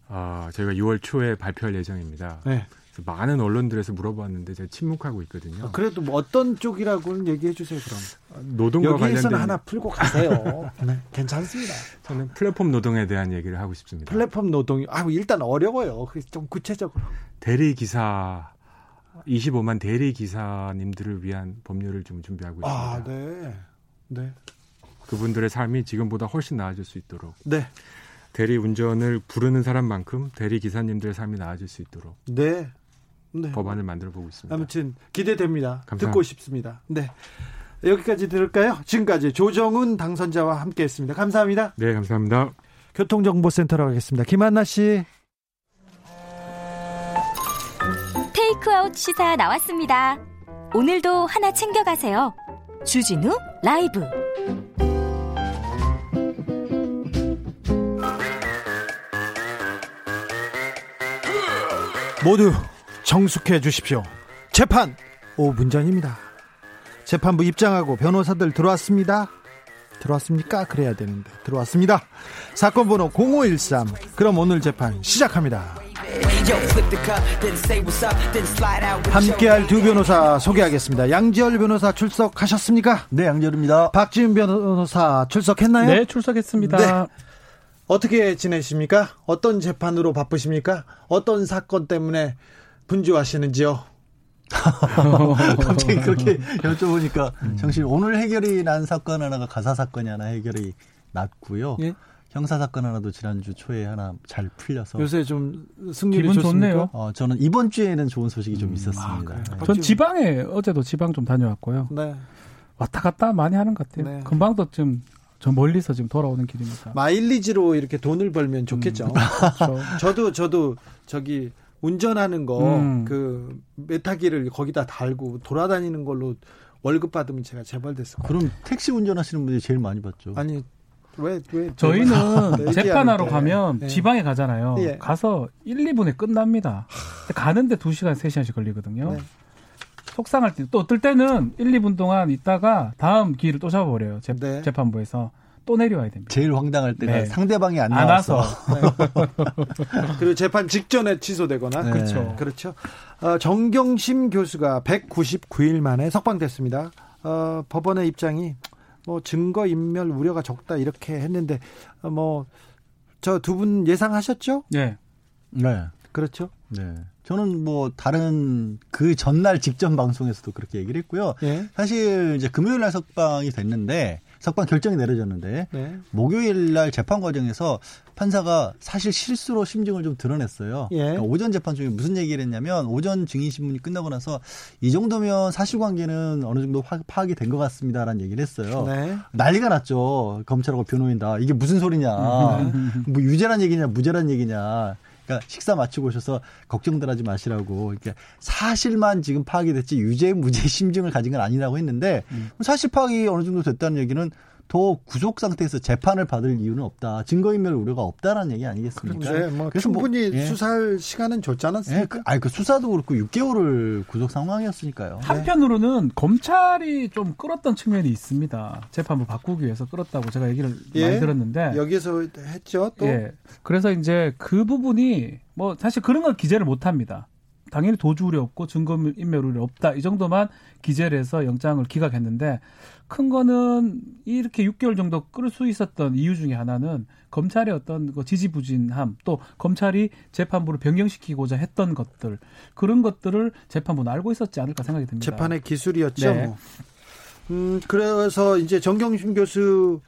어, 저희가 6월 초에 발표할 예정입니다. 네. 많은 언론들에서 물어봤는데 제가 침묵하고 있거든요. 아, 그래도 뭐 어떤 쪽이라고는 얘기해 주세요. 그럼 아, 노동과 관련된... 하나 풀고 가세요. 네, 괜찮습니다. 저는 플랫폼 노동에 대한 얘기를 하고 싶습니다. 플랫폼 노동, 아 일단 어려워요. 좀 구체적으로. 대리 기사 25만 대리 기사님들을 위한 법률을 좀 준비하고 있습니다. 아, 네, 네. 그분들의 삶이 지금보다 훨씬 나아질 수 있도록. 네. 대리 운전을 부르는 사람만큼 대리 기사님들의 삶이 나아질 수 있도록. 네. 네. 법안을 만들어 보고 있습니다. 아무튼 기대됩니다. 감사합니다. 듣고 싶습니다. 네. 여기까지 들을까요? 지금까지 조정훈 당선자와 함께 했습니다. 감사합니다. 네, 감사합니다. 교통정보센터로 가겠습니다. 김한나 씨. 테이크아웃 시사 나왔습니다. 오늘도 하나 챙겨가세요. 주진우 라이브. 모두 정숙해 주십시오. 재판 5분 전입니다. 재판부 입장하고 변호사들 들어왔습니다. 들어왔습니까? 그래야 되는데 들어왔습니다. 사건 번호 0513. 그럼 오늘 재판 시작합니다. 함께할 두 변호사 소개하겠습니다. 양지열 변호사 출석하셨습니까? 네, 양지열입니다. 박지윤 변호사 출석했나요? 네, 출석했습니다. 네. 어떻게 지내십니까? 어떤 재판으로 바쁘십니까? 어떤 사건 때문에 분주하시는지요? 갑자기 그렇게 여쭤보니까 음. 정신 오늘 해결이 난 사건 하나가 가사 사건이 하나 해결이 났고요. 예? 형사 사건 하나도 지난주 초에 하나 잘 풀려서 요새 좀 승률이 기분 좋네요. 어, 저는 이번 주에는 좋은 소식이 좀 음. 있었습니다. 아, 네. 전 지방에 어제도 지방 좀 다녀왔고요. 네. 왔다 갔다 많이 하는 것 같아요. 네. 금방도 좀 저 멀리서 지금 돌아오는 길입니다. 마일리지로 이렇게 돈을 벌면 좋겠죠. 음. 그렇죠. 저도 저도 저기 운전하는 거그 음. 그 메타기를 거기다 달고 돌아다니는 걸로 월급 받으면 제가 재벌됐을 거예요. 그럼 택시 운전하시는 분이 제일 많이 받죠. 아니 왜, 왜 저희는 재판하러 가면 네. 지방에 가잖아요. 네. 가서 1, 2분에 끝납니다. 가는데 2시간, 3시간씩 걸리거든요. 네. 속상할 때, 또 어떨 때는 1, 2분 동안 있다가 다음 길을 또 잡아버려요. 재, 네. 재판부에서. 또 내려와야 됩니다. 제일 황당할 때가 네. 상대방이 안 나와서. 그리고 재판 직전에 취소되거나. 네. 그렇죠. 그렇죠. 어, 정경심 교수가 199일 만에 석방됐습니다. 어, 법원의 입장이 뭐 증거 인멸 우려가 적다 이렇게 했는데 어, 뭐저 두 분 예상하셨죠? 네. 네. 그렇죠. 네. 저는 뭐 다른 그 전날 직전 방송에서도 그렇게 얘기를 했고요. 네. 사실 이제 금요일 날 석방이 됐는데 석방 결정이 내려졌는데 네. 목요일 날 재판 과정에서 판사가 사실 실수로 심증을 좀 드러냈어요. 예. 그러니까 오전 재판 중에 무슨 얘기를 했냐면 오전 증인 신문이 끝나고 나서 이 정도면 사실관계는 어느 정도 파악이 된 것 같습니다라는 얘기를 했어요. 네. 난리가 났죠. 검찰하고 변호인 다 이게 무슨 소리냐? 뭐 유죄란 얘기냐 무죄란 얘기냐? 그러니까 식사 마치고 오셔서 걱정들 하지 마시라고. 이렇게 사실만 지금 파악이 됐지 유죄 무죄 심증을 가진 건 아니라고 했는데 음. 사실 파악이 어느 정도 됐다는 얘기는 더 구속 상태에서 재판을 받을 이유는 없다. 증거인멸 우려가 없다라는 얘기 아니겠습니까? 그렇죠. 네, 뭐 충분히 뭐, 예. 수사할 시간은 줬지 않았습니까? 예, 그, 아니, 그 수사도 그렇고 6개월을 구속 상황이었으니까요. 한편으로는 네. 검찰이 좀 끌었던 측면이 있습니다. 재판부 바꾸기 위해서 끌었다고 제가 얘기를 예. 많이 들었는데 여기서 했죠. 또 예. 그래서 이제 그 부분이 뭐 사실 그런 걸 기재를 못 합니다. 당연히 도주 우려 없고 증거 인멸 우려 없다 이 정도만 기재를 해서 영장을 기각했는데 큰 거는 이렇게 6개월 정도 끌 수 있었던 이유 중에 하나는 검찰의 어떤 그 지지부진함 또 검찰이 재판부를 변경시키고자 했던 것들 그런 것들을 재판부는 알고 있었지 않을까 생각이 듭니다. 재판의 기술이었죠. 네. 뭐. 음 그래서 이제 정경심 교수는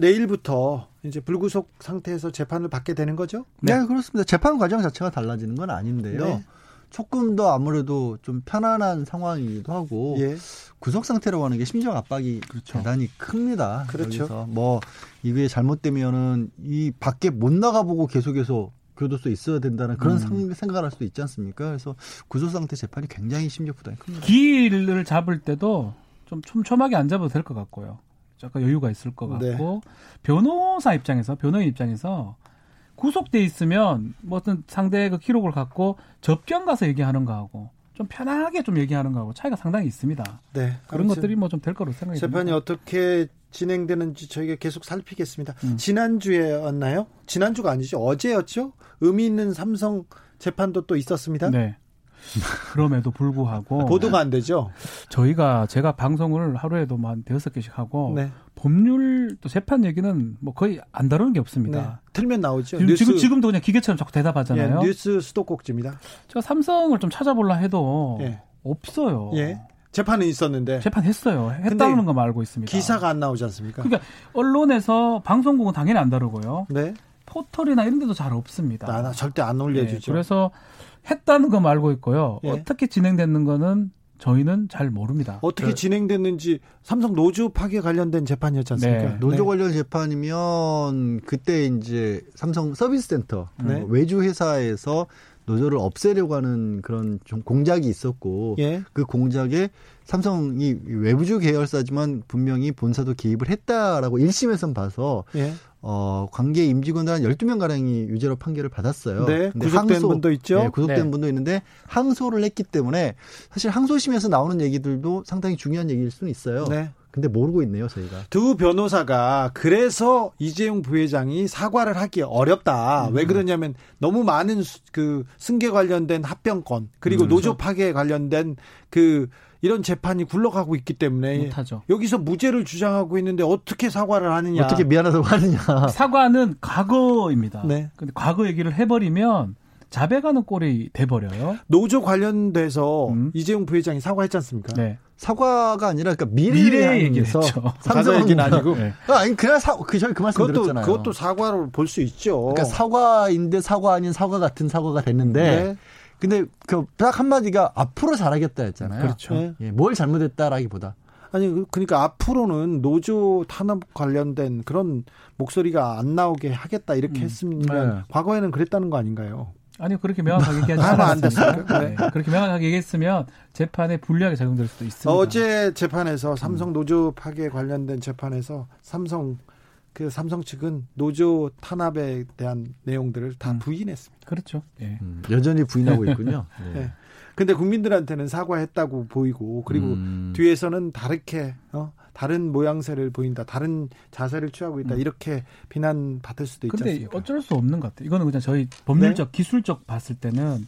내일부터 이제 불구속 상태에서 재판을 받게 되는 거죠? 네, 네 그렇습니다. 재판 과정 자체가 달라지는 건 아닌데요. 네. 조금 더 아무래도 좀 편안한 상황이기도 하고 예. 구속 상태라고 하는 게 심정 압박이 그렇죠. 대단히 큽니다. 그렇죠. 여기서 뭐 이게 잘못되면은 이 밖에 못 나가보고 계속해서 교도소에 있어야 된다는 그런 음. 생각을 할 수도 있지 않습니까? 그래서 구속 상태 재판이 굉장히 심적 부담이 큽니다. 길을 잡을 때도 좀 촘촘하게 안 잡아도 될 것 같고요. 약간 여유가 있을 것 네. 같고 네. 변호사 입장에서 변호인 입장에서 구속돼 있으면 뭐 어떤 상대의 그 기록을 갖고 접견 가서 얘기하는 거하고 좀 편하게 좀 얘기하는 거하고 차이가 상당히 있습니다. 네. 그런 것들이 뭐 좀 될 거로 생각이 재판이. 어떻게 진행되는지 저희가 계속 살피겠습니다. 음. 지난주에였나요? 지난주가 아니죠. 어제였죠? 의미 있는 삼성 재판도 또 있었습니다. 네. 그럼에도 불구하고 보도가 안 되죠. 저희가 제가 방송을 하루에도 한 대여섯 개씩 하고 네. 법률 또 재판 얘기는 뭐 거의 안 다루는 게 없습니다. 네. 틀면 나오죠. 지금, 뉴스, 지금도 그냥 기계처럼 자꾸 대답하잖아요. 예, 뉴스 수도꼭지입니다. 제가 삼성을 좀 찾아볼라 해도 예. 없어요. 예. 재판은 있었는데 재판했어요. 했다는 거 알고 있습니다. 기사가 안 나오지 않습니까? 그러니까 언론에서 방송국은 당연히 안 다루고요. 네. 포털이나 이런 데도 잘 없습니다. 나, 나 절대 안 올려주죠. 네, 그래서 했다는 거 알고 있고요. 예. 어떻게 진행됐는 거는 저희는 잘 모릅니다. 어떻게 그, 진행됐는지 삼성 노조 파괴 관련된 재판이었지 않습니까? 네. 노조 네. 관련 재판이면 그때 이제 삼성 서비스 센터 네. 외주 회사에서 노조를 없애려고 하는 그런 좀 공작이 있었고 예. 그 공작에 삼성이 외부주 계열사지만 분명히 본사도 개입을 했다라고 1심에선 봐서 예. 어, 관계 임직원들 한 12명 가량이 유죄로 판결을 받았어요. 네. 구속된 항소, 분도 있죠. 네, 구속된 네. 분도 있는데 항소를 했기 때문에 사실 항소심에서 나오는 얘기들도 상당히 중요한 얘기일 수는 있어요. 네. 근데 모르고 있네요, 저희가. 두 변호사가 그래서 이재용 부회장이 사과를 하기 어렵다. 음. 왜 그러냐면 너무 많은 그 승계 관련된 합병권 그리고 음. 노조 파괴 관련된 그 이런 재판이 굴러가고 있기 때문에 못하죠. 여기서 무죄를 주장하고 있는데 어떻게 사과를 하느냐? 어떻게 미안하다고 하느냐? 사과는 과거입니다. 네. 근데 과거 얘기를 해버리면 자백하는 꼴이 돼버려요. 노조 관련돼서 음. 이재용 부회장이 사과했지 않습니까? 네. 사과가 아니라 그러니까 미래, 미래 얘기죠. 삼성 얘기는 아니고. 네. 아니 그냥 사, 그 저희 그 말씀 그것도, 드렸잖아요. 그것도 사과로 볼 수 있죠. 그러니까 사과인데 사과 아닌 사과 같은 사과가 됐는데. 네. 근데 그 딱 한마디가 앞으로 잘하겠다 했잖아요. 그렇죠. 네. 예, 뭘 잘못했다라기보다. 아니 그, 그러니까 앞으로는 노조 탄압 관련된 그런 목소리가 안 나오게 하겠다 이렇게 음. 했으면 네. 과거에는 그랬다는 거 아닌가요? 아니요 그렇게 명확하게 얘기하지 않았습니다. 네. 그렇게 명확하게 얘기했으면 재판에 불리하게 작용될 수도 있습니다. 어제 재판에서 삼성 노조 파괴 관련된 재판에서 삼성 그 삼성 측은 노조 탄압에 대한 내용들을 다 음. 부인했습니다. 그렇죠. 예. 음, 여전히 부인하고 있군요. 예. 네. 근데 국민들한테는 사과했다고 보이고 그리고 음. 뒤에서는 다르게 어 다른 모양새를 보인다, 다른 자세를 취하고 있다 음. 이렇게 비난 받을 수도 있지 않습니까? 근데 어쩔 수 없는 것 같아요. 이거는 그냥 저희 법률적, 네? 기술적 봤을 때는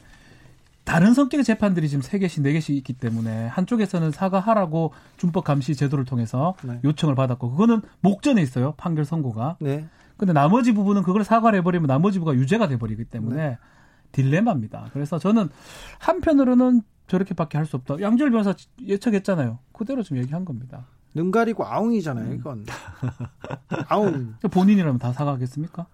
다른 성격의 재판들이 지금 세 개씩 네 개씩 있기 때문에 한쪽에서는 사과하라고 준법 감시 제도를 통해서 네. 요청을 받았고 그거는 목전에 있어요 판결 선고가. 네. 근데 나머지 부분은 그걸 사과를 해버리면 나머지 부가 유죄가 돼버리기 때문에 네. 딜레마입니다. 그래서 저는 한편으로는 저렇게밖에 할 수 없다. 양절 변호사 예측했잖아요. 그대로 좀 얘기한 겁니다. 눈 가리고 아웅이잖아요, 음. 이건. 아웅. 본인이라면 다 사과하겠습니까?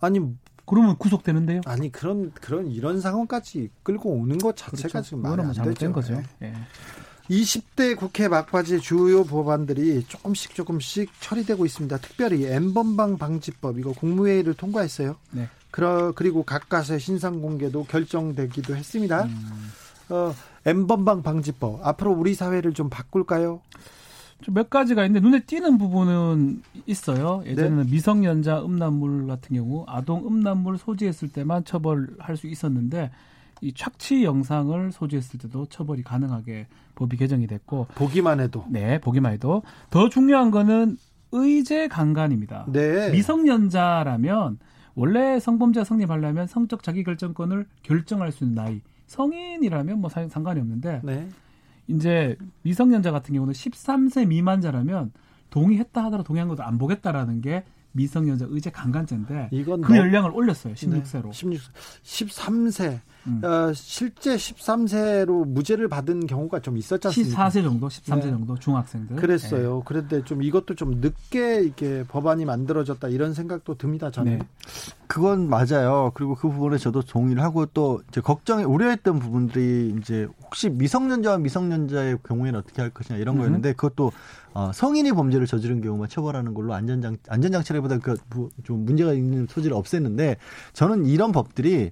아니, 그러면 구속되는데요? 아니 그런 그런 이런 상황까지 끌고 오는 것 자체가 그렇죠. 지금 말이 안 되죠. 거죠. 네. 20대 국회 막바지 주요 법안들이 조금씩 조금씩 처리되고 있습니다. 특별히 엠번방 방지법 이거 국무회의를 통과했어요. 네. 그러, 그리고 가까스의 신상 공개도 결정되기도 했습니다. 음. 어, 엠번방 방지법 앞으로 우리 사회를 좀 바꿀까요? 몇 가지가 있는데 눈에 띄는 부분은 있어요. 예전에는 네. 미성년자 음란물 같은 경우 아동 음란물 소지했을 때만 처벌할 수 있었는데 이 착취 영상을 소지했을 때도 처벌이 가능하게 법이 개정이 됐고 보기만 해도 네 보기만 해도 더 중요한 거는 의제 강간입니다. 네. 미성년자라면 원래 성범죄 성립하려면 성적 자기결정권을 결정할 수 있는 나이 성인이라면 뭐 상관이 없는데 네. 이제 미성년자 같은 경우는 13세 미만자라면 동의했다 하더라도 동의한 것도 안 보겠다라는 게 미성년자 의제 강간죄인데 이건 그 연령을 올렸어요. 16세로. 네, 16, 13세. 음. 어, 실제 13세로 무죄를 받은 경우가 좀 있었지 않습니까? 14세 정도, 13세 네. 정도 중학생들. 그랬어요. 네. 그런데 좀 이것도 좀 늦게 이렇게 법안이 만들어졌다 이런 생각도 듭니다. 저는. 네. 그건 맞아요. 그리고 그 부분에 저도 동의를 하고 또 이제 걱정이 우려했던 부분들이 이제 혹시 미성년자와 미성년자의 경우에는 어떻게 할 것이냐 이런 음. 거였는데 그것도 어, 성인이 범죄를 저지른 경우만 처벌하는 걸로 안전장 안전장치라기보다 그 좀 문제가 있는 소지를 없앴는데 저는 이런 법들이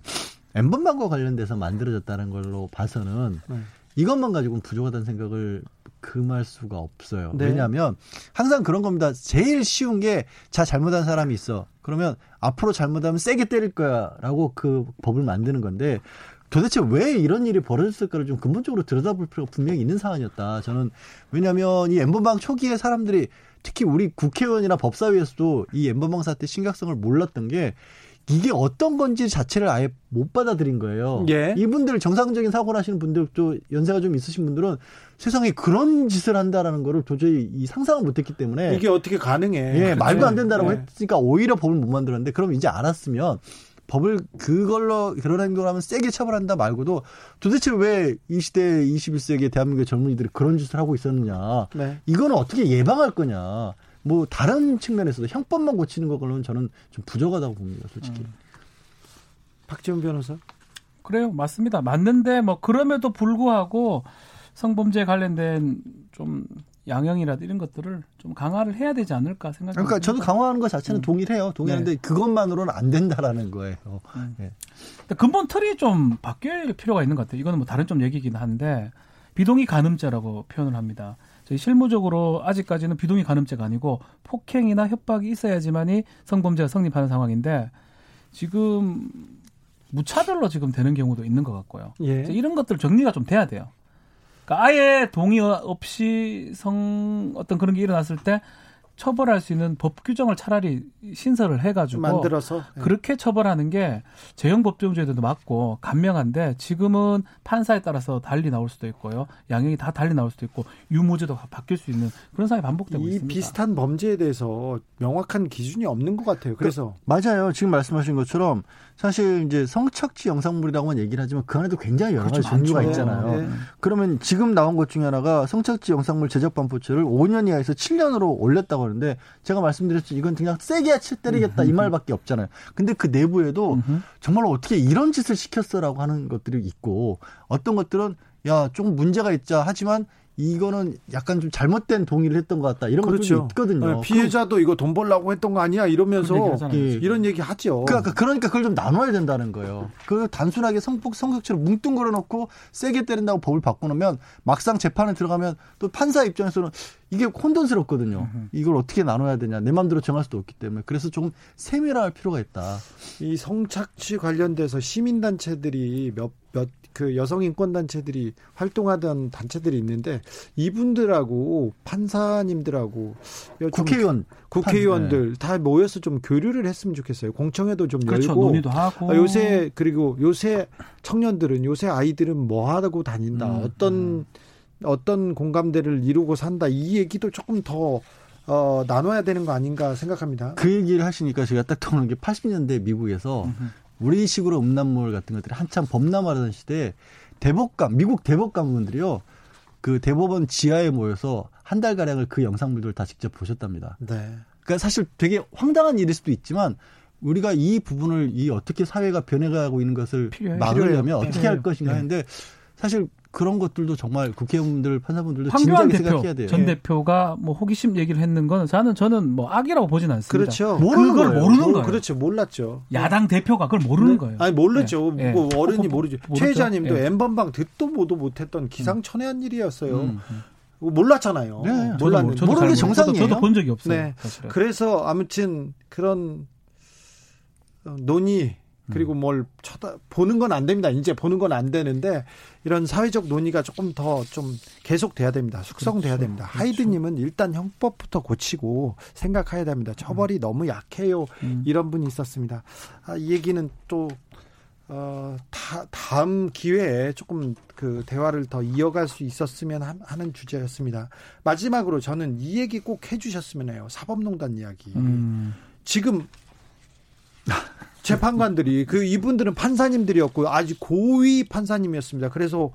엠번방과 관련돼서 만들어졌다는 걸로 봐서는 네. 이것만 가지고는 부족하다는 생각을 금할 수가 없어요. 네. 왜냐하면 항상 그런 겁니다. 제일 쉬운 게 자 잘못한 사람이 있어. 그러면 앞으로 잘못하면 세게 때릴 거야라고 그 법을 만드는 건데 도대체 왜 이런 일이 벌어졌을까를 좀 근본적으로 들여다볼 필요가 분명히 있는 사안이었다. 저는 왜냐하면 이 엠번방 초기에 사람들이 특히 우리 국회의원이나 법사위에서도 이 엠번방 사태 심각성을 몰랐던 게 이게 어떤 건지 자체를 아예 못 받아들인 거예요. 예. 이분들 정상적인 사고를 하시는 분들도 연세가 좀 있으신 분들은 세상에 그런 짓을 한다라는 거를 도저히 이 상상을 못 했기 때문에 이게 어떻게 가능해. 예, 말도 안 된다라고 예. 했으니까 오히려 법을 못 만들었는데 그럼 이제 알았으면 법을 그걸로 그런 행동을 하면 세게 처벌한다 말고도 도대체 왜 이 시대 21세기 대한민국의 젊은이들이 그런 짓을 하고 있었느냐. 네. 이거는 어떻게 예방할 거냐. 뭐 다른 측면에서도 형법만 고치는 거로는 저는 좀 부족하다고 봅니다, 솔직히. 음. 박지훈 변호사. 그래요, 맞습니다. 맞는데 뭐 그럼에도 불구하고 성범죄 관련된 좀 양형이라든 이런 것들을 좀 강화를 해야 되지 않을까 생각합니다. 그러니까 저도 강화하는 것 자체는 음. 동의를 해요. 동의하는데 네. 그것만으로는 안 된다라는 거예요. 음. 네. 근본 틀이 좀 바뀔 필요가 있는 것 같아요. 이거는 뭐 다른 좀 얘기긴 한데 비동의 간음죄라고 표현을 합니다. 실무적으로 아직까지는 비동의 간음죄가 아니고 폭행이나 협박이 있어야지만이 성범죄가 성립하는 상황인데 지금 무차별로 지금 되는 경우도 있는 것 같고요. 예. 이런 것들 정리가 좀 돼야 돼요. 그러니까 아예 동의 없이 성 어떤 그런 게 일어났을 때 처벌할 수 있는 법 규정을 차라리 신설을 해가지고 만들어서 네. 그렇게 처벌하는 게 재형 법정죄에도 맞고 간명한데 지금은 판사에 따라서 달리 나올 수도 있고요 양형이 다 달리 나올 수도 있고 유무죄도 바뀔 수 있는 그런 상황이 반복되고 이 있습니다. 비슷한 범죄에 대해서 명확한 기준이 없는 것 같아요. 그래서 그, 맞아요. 지금 말씀하신 것처럼 사실 이제 성착취 영상물이라고만 얘기를 하지만 그 안에도 굉장히 여러 가지 그렇죠. 종류가 있잖아요. 네. 그러면 지금 나온 것 중에 하나가 성착취 영상물 제작 반포죄를 5년 이하에서 7년으로 올렸다고 하는데 제가 말씀드렸죠. 이건 그냥 세게 치 때리겠다 이 말밖에 없잖아요. 근데 그 내부에도 정말 어떻게 이런 짓을 시켰어라고 하는 것들이 있고 어떤 것들은 야, 조금 문제가 있자 하지만 이거는 약간 좀 잘못된 동의를 했던 것 같다. 이런 그렇죠. 것도 있거든요. 네, 피해자도 이거 돈 벌라고 했던 거 아니야? 이러면서 예. 이런 얘기 하죠. 그러니까, 그러니까 그걸 좀 나눠야 된다는 거예요. 그 단순하게 성폭 성격처럼 뭉뚱그려 놓고 세게 때린다고 법을 바꿔놓으면 막상 재판에 들어가면 또 판사 입장에서는 이게 혼돈스럽거든요. 이걸 어떻게 나눠야 되냐. 내 마음대로 정할 수도 없기 때문에. 그래서 조금 세밀할 필요가 있다. 이 성착취 관련돼서 시민단체들이 몇, 몇 그 여성 인권 단체들이 활동하던 단체들이 있는데 이분들하고 판사님들하고 국회의원 국회의원들 네. 다 모여서 좀 교류를 했으면 좋겠어요. 공청회도 좀 그렇죠. 열고 논의도 하고 아, 요새 그리고 요새 청년들은 요새 아이들은 뭐 하고 다닌다. 음, 어떤 음. 어떤 공감대를 이루고 산다. 이 얘기도 조금 더 어, 나눠야 되는 거 아닌가 생각합니다. 그 얘기를 하시니까 제가 딱 떠오르는 게 80년대 미국에서 우리식으로 음란물 같은 것들이 한참 범람하던 시대에 대법관, 미국 대법관분들이요. 그 대법원 지하에 모여서 한 달 가량을 그 영상물들을 다 직접 보셨답니다. 네. 그러니까 사실 되게 황당한 일일 수도 있지만 우리가 이 부분을 이 어떻게 사회가 변해가고 있는 것을 필요해, 막으려면 필요해요. 어떻게 할 것인가 네. 하는데 사실 그런 것들도 정말 국회의원들 판사분들도 대표, 생각해야 돼요. 전 예. 대표가 뭐 호기심 얘기를 했는 건 저는 저는 뭐 악이라고 보진 않습니다. 그렇죠. 모르는 그걸 거예요. 모르는 거예요. 그렇죠. 몰랐죠. 야당 대표가 그걸 모르는 네. 거예요. 아니 모르죠. 네. 뭐 어른이 모르죠. 최 회장님도 네. N번방 듣도 보도 못했던 기상천외한 일이었어요. 음. 음. 몰랐잖아요. 네. 몰랐는데 모르는 게 정상이에요. 저도, 저도 본 적이 없어요. 네. 그래서 아무튼 그런 논의 그리고 음. 뭘 쳐다 보는 건 안 됩니다. 이제 보는 건 안 되는데 이런 사회적 논의가 조금 더 좀 계속돼야 됩니다. 숙성돼야 그렇죠. 됩니다. 그렇죠. 하이드님은 일단 형법부터 고치고 생각해야 됩니다. 처벌이 음. 너무 약해요. 음. 이런 분이 있었습니다. 아, 이 얘기는 또 어, 다, 다음 기회에 조금 그 대화를 더 이어갈 수 있었으면 하는 주제였습니다. 마지막으로 저는 이 얘기 꼭 해주셨으면 해요. 사법농단 이야기. 음. 지금 재판관들이 그 이분들은 판사님들이었고 아주 고위 판사님이었습니다. 그래서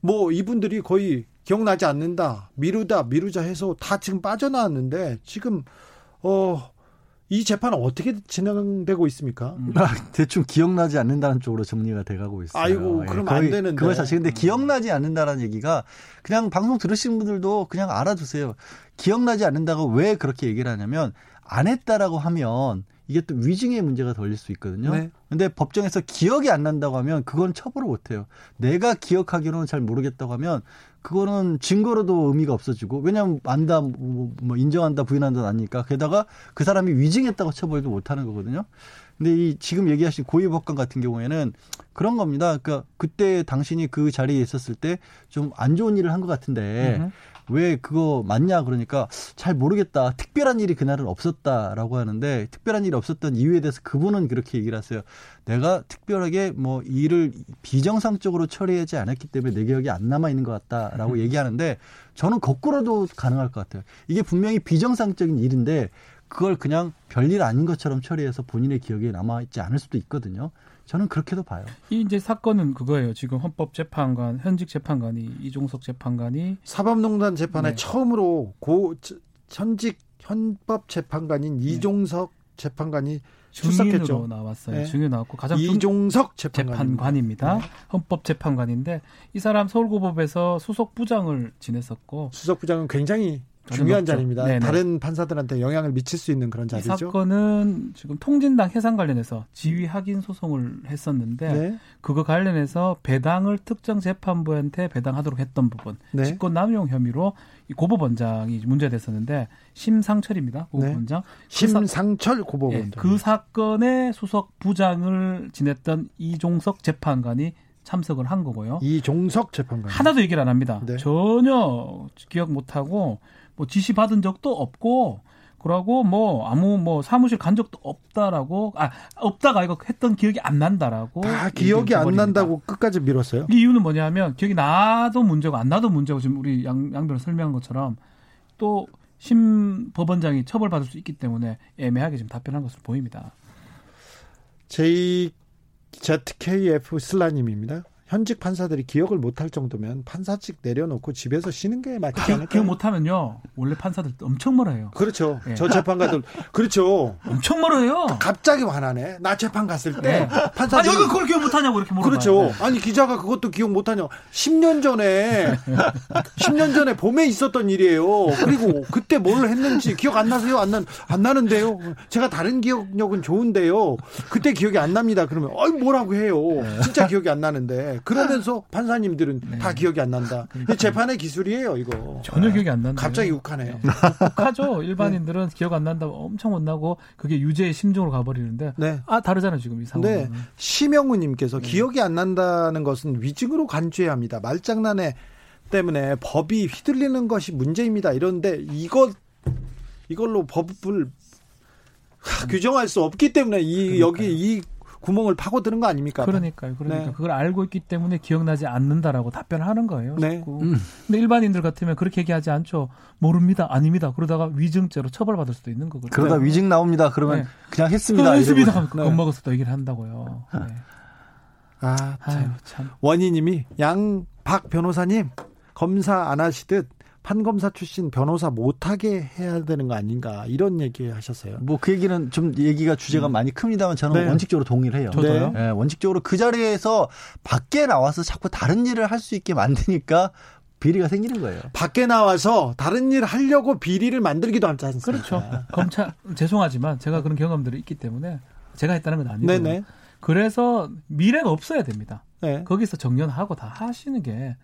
뭐 이분들이 거의 기억나지 않는다, 미루다, 미루자 해서 다 지금 빠져나왔는데 지금 어. 이 재판은 어떻게 진행되고 있습니까? 음. 아, 대충 기억나지 않는다는 쪽으로 정리가 돼가고 있어요. 아이고, 그럼 예, 안 되는데. 그걸 사실 근데 기억나지 않는다라는 얘기가 그냥 방송 들으시는 분들도 그냥 알아두세요. 기억나지 않는다고 왜 그렇게 얘기를 하냐면 안 했다라고 하면 이게 또 위증의 문제가 걸릴 수 있거든요. 네. 근데 법정에서 기억이 안 난다고 하면 그건 처벌을 못 해요. 내가 기억하기로는 잘 모르겠다고 하면 그거는 증거로도 의미가 없어지고 왜냐하면 안다 뭐, 뭐 인정한다 부인한다 아니까 게다가 그 사람이 위증했다고 처벌도 못 하는 거거든요. 근데 이 지금 얘기하신 고위 법관 같은 경우에는 그런 겁니다. 그러니까 그때 당신이 그 자리에 있었을 때 좀 안 좋은 일을 한 것 같은데 으흠. 왜 그거 맞냐 그러니까 잘 모르겠다. 특별한 일이 그날은 없었다라고 하는데 특별한 일이 없었던 이유에 대해서 그분은 그렇게 얘기를 하세요. 내가 특별하게 뭐 일을 비정상적으로 처리하지 않았기 때문에 내 기억이 안 남아 있는 것 같다라고 음. 얘기하는데 저는 거꾸로도 가능할 것 같아요. 이게 분명히 비정상적인 일인데 그걸 그냥 별일 아닌 것처럼 처리해서 본인의 기억에 남아 있지 않을 수도 있거든요. 저는 그렇게도 봐요. 이 이제 사건은 그거예요. 지금 헌법재판관 현직 재판관이 이종석 재판관이 사법농단 재판에 네. 처음으로 고 현직 헌법재판관인 네. 이종석 재판관이 출석했죠. 나왔어요. 네. 증인 나왔고 가장 이종석 재판관 입니다 네. 헌법 재판관인데 이 사람 서울고법에서 수석 부장을 지냈었고 수석 부장은 굉장히 중요한 자리입니다. 네네. 다른 판사들한테 영향을 미칠 수 있는 그런 자리죠. 이 사건은 지금 통진당 해산 관련해서 지위 확인 소송을 했었는데 네. 그거 관련해서 배당을 특정 재판부한테 배당하도록 했던 부분, 네. 직권 남용 혐의로 이 고법원장이 문제됐었는데 심상철입니다. 고법원장. 네. 심상철 그 고법원장. 네. 그 사건의 수석 부장을 지냈던 이종석 재판관이 참석을 한 거고요. 이종석 재판관 하나도 얘기를 안 합니다. 네. 전혀 기억 못 하고 뭐 지시 받은 적도 없고 그러고 뭐 아무 뭐 사무실 간 적도 없다라고 아 없다가 이거 했던 기억이 안 난다라고 다 기억이 안 난다고 끝까지 밀었어요. 이 이유는 뭐냐면 기억이 나도 문제고 안 나도 문제고 지금 우리 양 양변 설명한 것처럼 또 심 법원장이 처벌받을 수 있기 때문에 애매하게 지금 답변한 것으로 보입니다. J ZKF 슬라님입니다. 현직 판사들이 기억을 못할 정도면 판사직 내려놓고 집에서 쉬는 게 맞지 않을까요? 기억 못하면요 원래 판사들 엄청 멀어요. 그렇죠. 네. 저 재판가들 그렇죠. 엄청 멀어요. 갑자기 화나네. 나 재판 갔을 때 네. 판사 아니 여기 그걸 기억 못하냐고 이렇게 물어봐요. 그렇죠. 네. 아니 기자가 그것도 기억 못하냐. 10년 전에 10년 전에 봄에 있었던 일이에요. 그리고 그때 뭘 했는지 기억 안 나세요? 안, 나, 안 나는데요. 제가 다른 기억력은 좋은데요. 그때 기억이 안 납니다. 그러면 어이 뭐라고 해요. 진짜 기억이 안 나는데. 그러면서 판사님들은 네. 다 기억이 안 난다. 그러니까. 재판의 기술이에요, 이거. 전혀 기억이 안 난다. 갑자기 욱하네요. 욱하죠. 일반인들은 네. 기억 안 난다고 엄청 혼나고 그게 유죄의 심정으로 가버리는데 네. 아 다르잖아요, 지금 이 상황은. 네. 심영우님께서 네. 기억이 안 난다는 것은 위증으로 간주해야 합니다. 말장난에 때문에 법이 휘둘리는 것이 문제입니다. 이런데 이것 이걸로 법을 규정할 수 없기 때문에 이 그러니까요. 여기 이 구멍을 파고드는 거 아닙니까? 그러니까요. 그러니까 네. 그걸 알고 있기 때문에 기억나지 않는다라고 답변을 하는 거예요. 네. 음. 근데 일반인들 같으면 그렇게 얘기하지 않죠. 모릅니다. 아닙니다. 그러다가 위증죄로 처벌받을 수도 있는 거거든요. 그러다 위증 나옵니다. 그러면 네. 그냥 했습니다. 했습니다. 네. 겁먹어서 또 얘기를 한다고요. 네. 아, 참. 아유, 참. 원희님이 양 박 변호사님 검사 안 하시듯 판검사 출신 변호사 못하게 해야 되는 거 아닌가 이런 얘기 하셨어요. 뭐 그 얘기는 좀 얘기가 주제가 음. 많이 큽니다만 저는 네. 원칙적으로 동의를 해요. 저도요. 네. 네, 원칙적으로 그 자리에서 밖에 나와서 자꾸 다른 일을 할 수 있게 만드니까 비리가 생기는 거예요. 밖에 나와서 다른 일 하려고 비리를 만들기도 하지 않습니까? 그렇죠. 검찰 죄송하지만 제가 그런 경험들이 있기 때문에 제가 했다는 건 아니고 네네. 그래서 미래가 없어야 됩니다. 네. 거기서 정년하고 다 하시는 게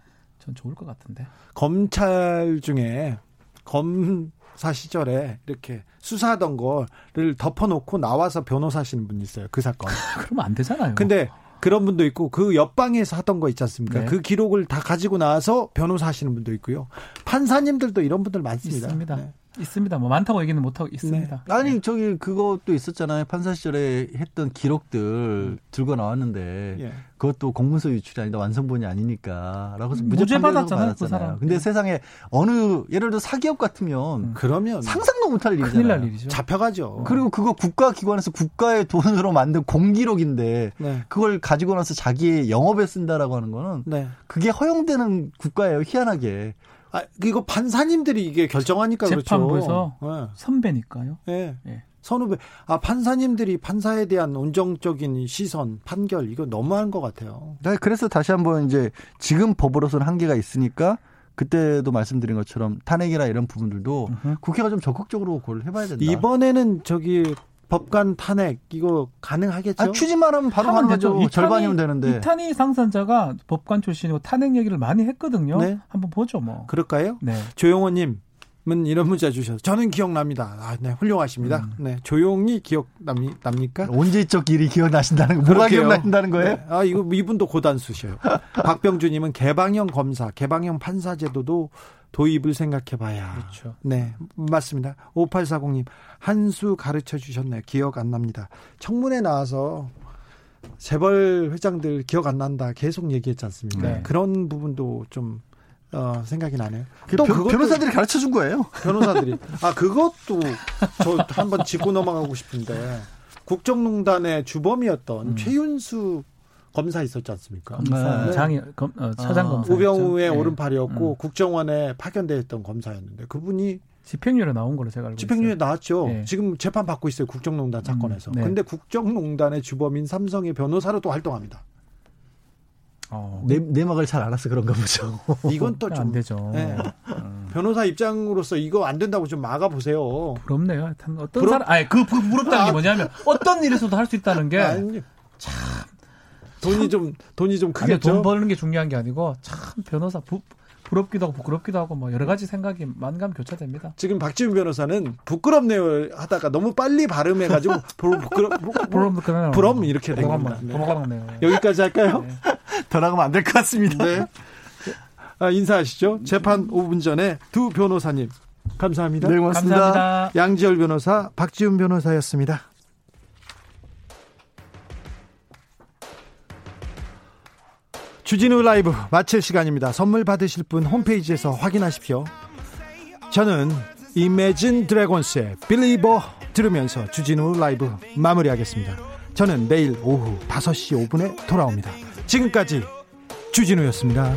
전 좋을 것 같은데. 검찰 중에 검사 시절에 이렇게 수사하던 거를 덮어놓고 나와서 변호사 하시는 분이 있어요. 그 사건. 그러면 안 되잖아요. 근데 그런 분도 있고 그 옆방에서 하던 거 있지 않습니까? 네. 그 기록을 다 가지고 나와서 변호사 하시는 분도 있고요. 판사님들도 이런 분들 많습니다. 있습니다. 네. 있습니다. 뭐 많다고 얘기는 못 하고 있습니다. 네. 아니 저기 그것도 있었잖아요. 판사 시절에 했던 기록들 음. 들고 나왔는데 예. 그것도 공문서 유출이 아니다 완성본이 아니니까라고 해서 무죄 받았잖아요. 그 사람. 근데 네. 세상에 어느 예를 들어 사기업 같으면 음. 그러면 상상도 못할 일이잖아요. 큰일 날 일이죠. 잡혀가죠. 그리고 그거 국가기관에서 국가의 돈으로 만든 공기록인데 네. 그걸 가지고 나서 자기의 영업에 쓴다라고 하는 거는 네. 그게 허용되는 국가예요. 희한하게. 아, 이거 판사님들이 이게 결정하니까 재판부에서 그렇죠. 네. 선배니까요. 네. 네. 선후배. 아, 판사님들이 판사에 대한 온정적인 시선, 판결, 이거 너무한 것 같아요. 네, 그래서 다시 한번 이제 지금 법으로서는 한계가 있으니까 그때도 말씀드린 것처럼 탄핵이나 이런 부분들도 으흠. 국회가 좀 적극적으로 고를 해봐야 된다. 이번에는 저기 법관 탄핵 이거 가능하겠죠? 아, 추진만 하면 바로 하면 되죠. 이탄이, 절반이면 되는데. 이탄희 상선자가 법관 출신이고 탄핵 얘기를 많이 했거든요. 네? 한번 보죠, 뭐. 그럴까요? 네. 조용호님. 은 이런 문자 주셔서 저는 기억납니다. 아, 네, 훌륭하십니다. 음. 네, 조용히 기억납니까? 언제적 일이 기억나신다는 거, 뭐가 기억나신다는 거예요? 네. 아, 이거 이분도 고단수셔요. 박병주님은 개방형 검사, 개방형 판사 제도도 도입을 생각해 봐야. 그렇죠. 네, 맞습니다. 5840님, 한수 가르쳐 주셨네요. 기억 안 납니다. 청문회 나와서 재벌 회장들 기억 안 난다 계속 얘기했지 않습니까? 네. 그런 부분도 좀 어, 생각이 나네요. 그또 변, 변호사들이 가르쳐 준 거예요. 변호사들이. 아, 그것도 저 한번 짚고 넘어가고 싶은데 국정농단의 주범이었던 음. 최윤수 검사 있었지 않습니까? 검사, 네. 장이 검, 어, 차장 아, 검사. 우병우의 네. 오른팔이었고 음. 국정원에 파견돼 있던 검사였는데 그분이 집행유예 나온 걸로 제가 알고 집행유예 있어요. 나왔죠. 네. 지금 재판 받고 있어요. 국정농단 사건에서. 음, 네. 근데 국정농단의 주범인 삼성의 변호사로 또 활동합니다. 어. 내, 내막을 잘 알아서 그런가 보죠. 이건 또 좀 안 되죠. 네. 음. 변호사 입장으로서 이거 안 된다고 좀 막아 보세요. 부럽네요. 어떤 부럽... 사람, 아니 그 부럽다는 게 아. 뭐냐면 어떤 일에서도 할 수 있다는 게 참. 돈이 좀 돈이 좀 크겠죠. 돈 버는 게 중요한 게 아니고 참 변호사 부, 부럽기도 하고 부끄럽기도 하고 뭐 여러 가지 생각이 만감 교차됩니다. 지금 박지훈 변호사는 부끄럽네요 하다가 너무 빨리 발음해가지고 부끄럽 부끄럽 부럼 이렇게 된 겁니다. 네. 여기까지 할까요? 네. 더 나가면 안 될 것 같습니다. 네. 아, 인사하시죠. 재판 5분 전에 두 변호사님 감사합니다. 네, 고맙습니다. 감사합니다. 양지열 변호사, 박지훈 변호사였습니다. 주진우 라이브 마칠 시간입니다. 선물 받으실 분 홈페이지에서 확인하십시오. 저는 이매진 드래곤스의 빌리버 들으면서 주진우 라이브 마무리하겠습니다. 저는 내일 오후 5시 5분에 돌아옵니다. 지금까지 주진우였습니다.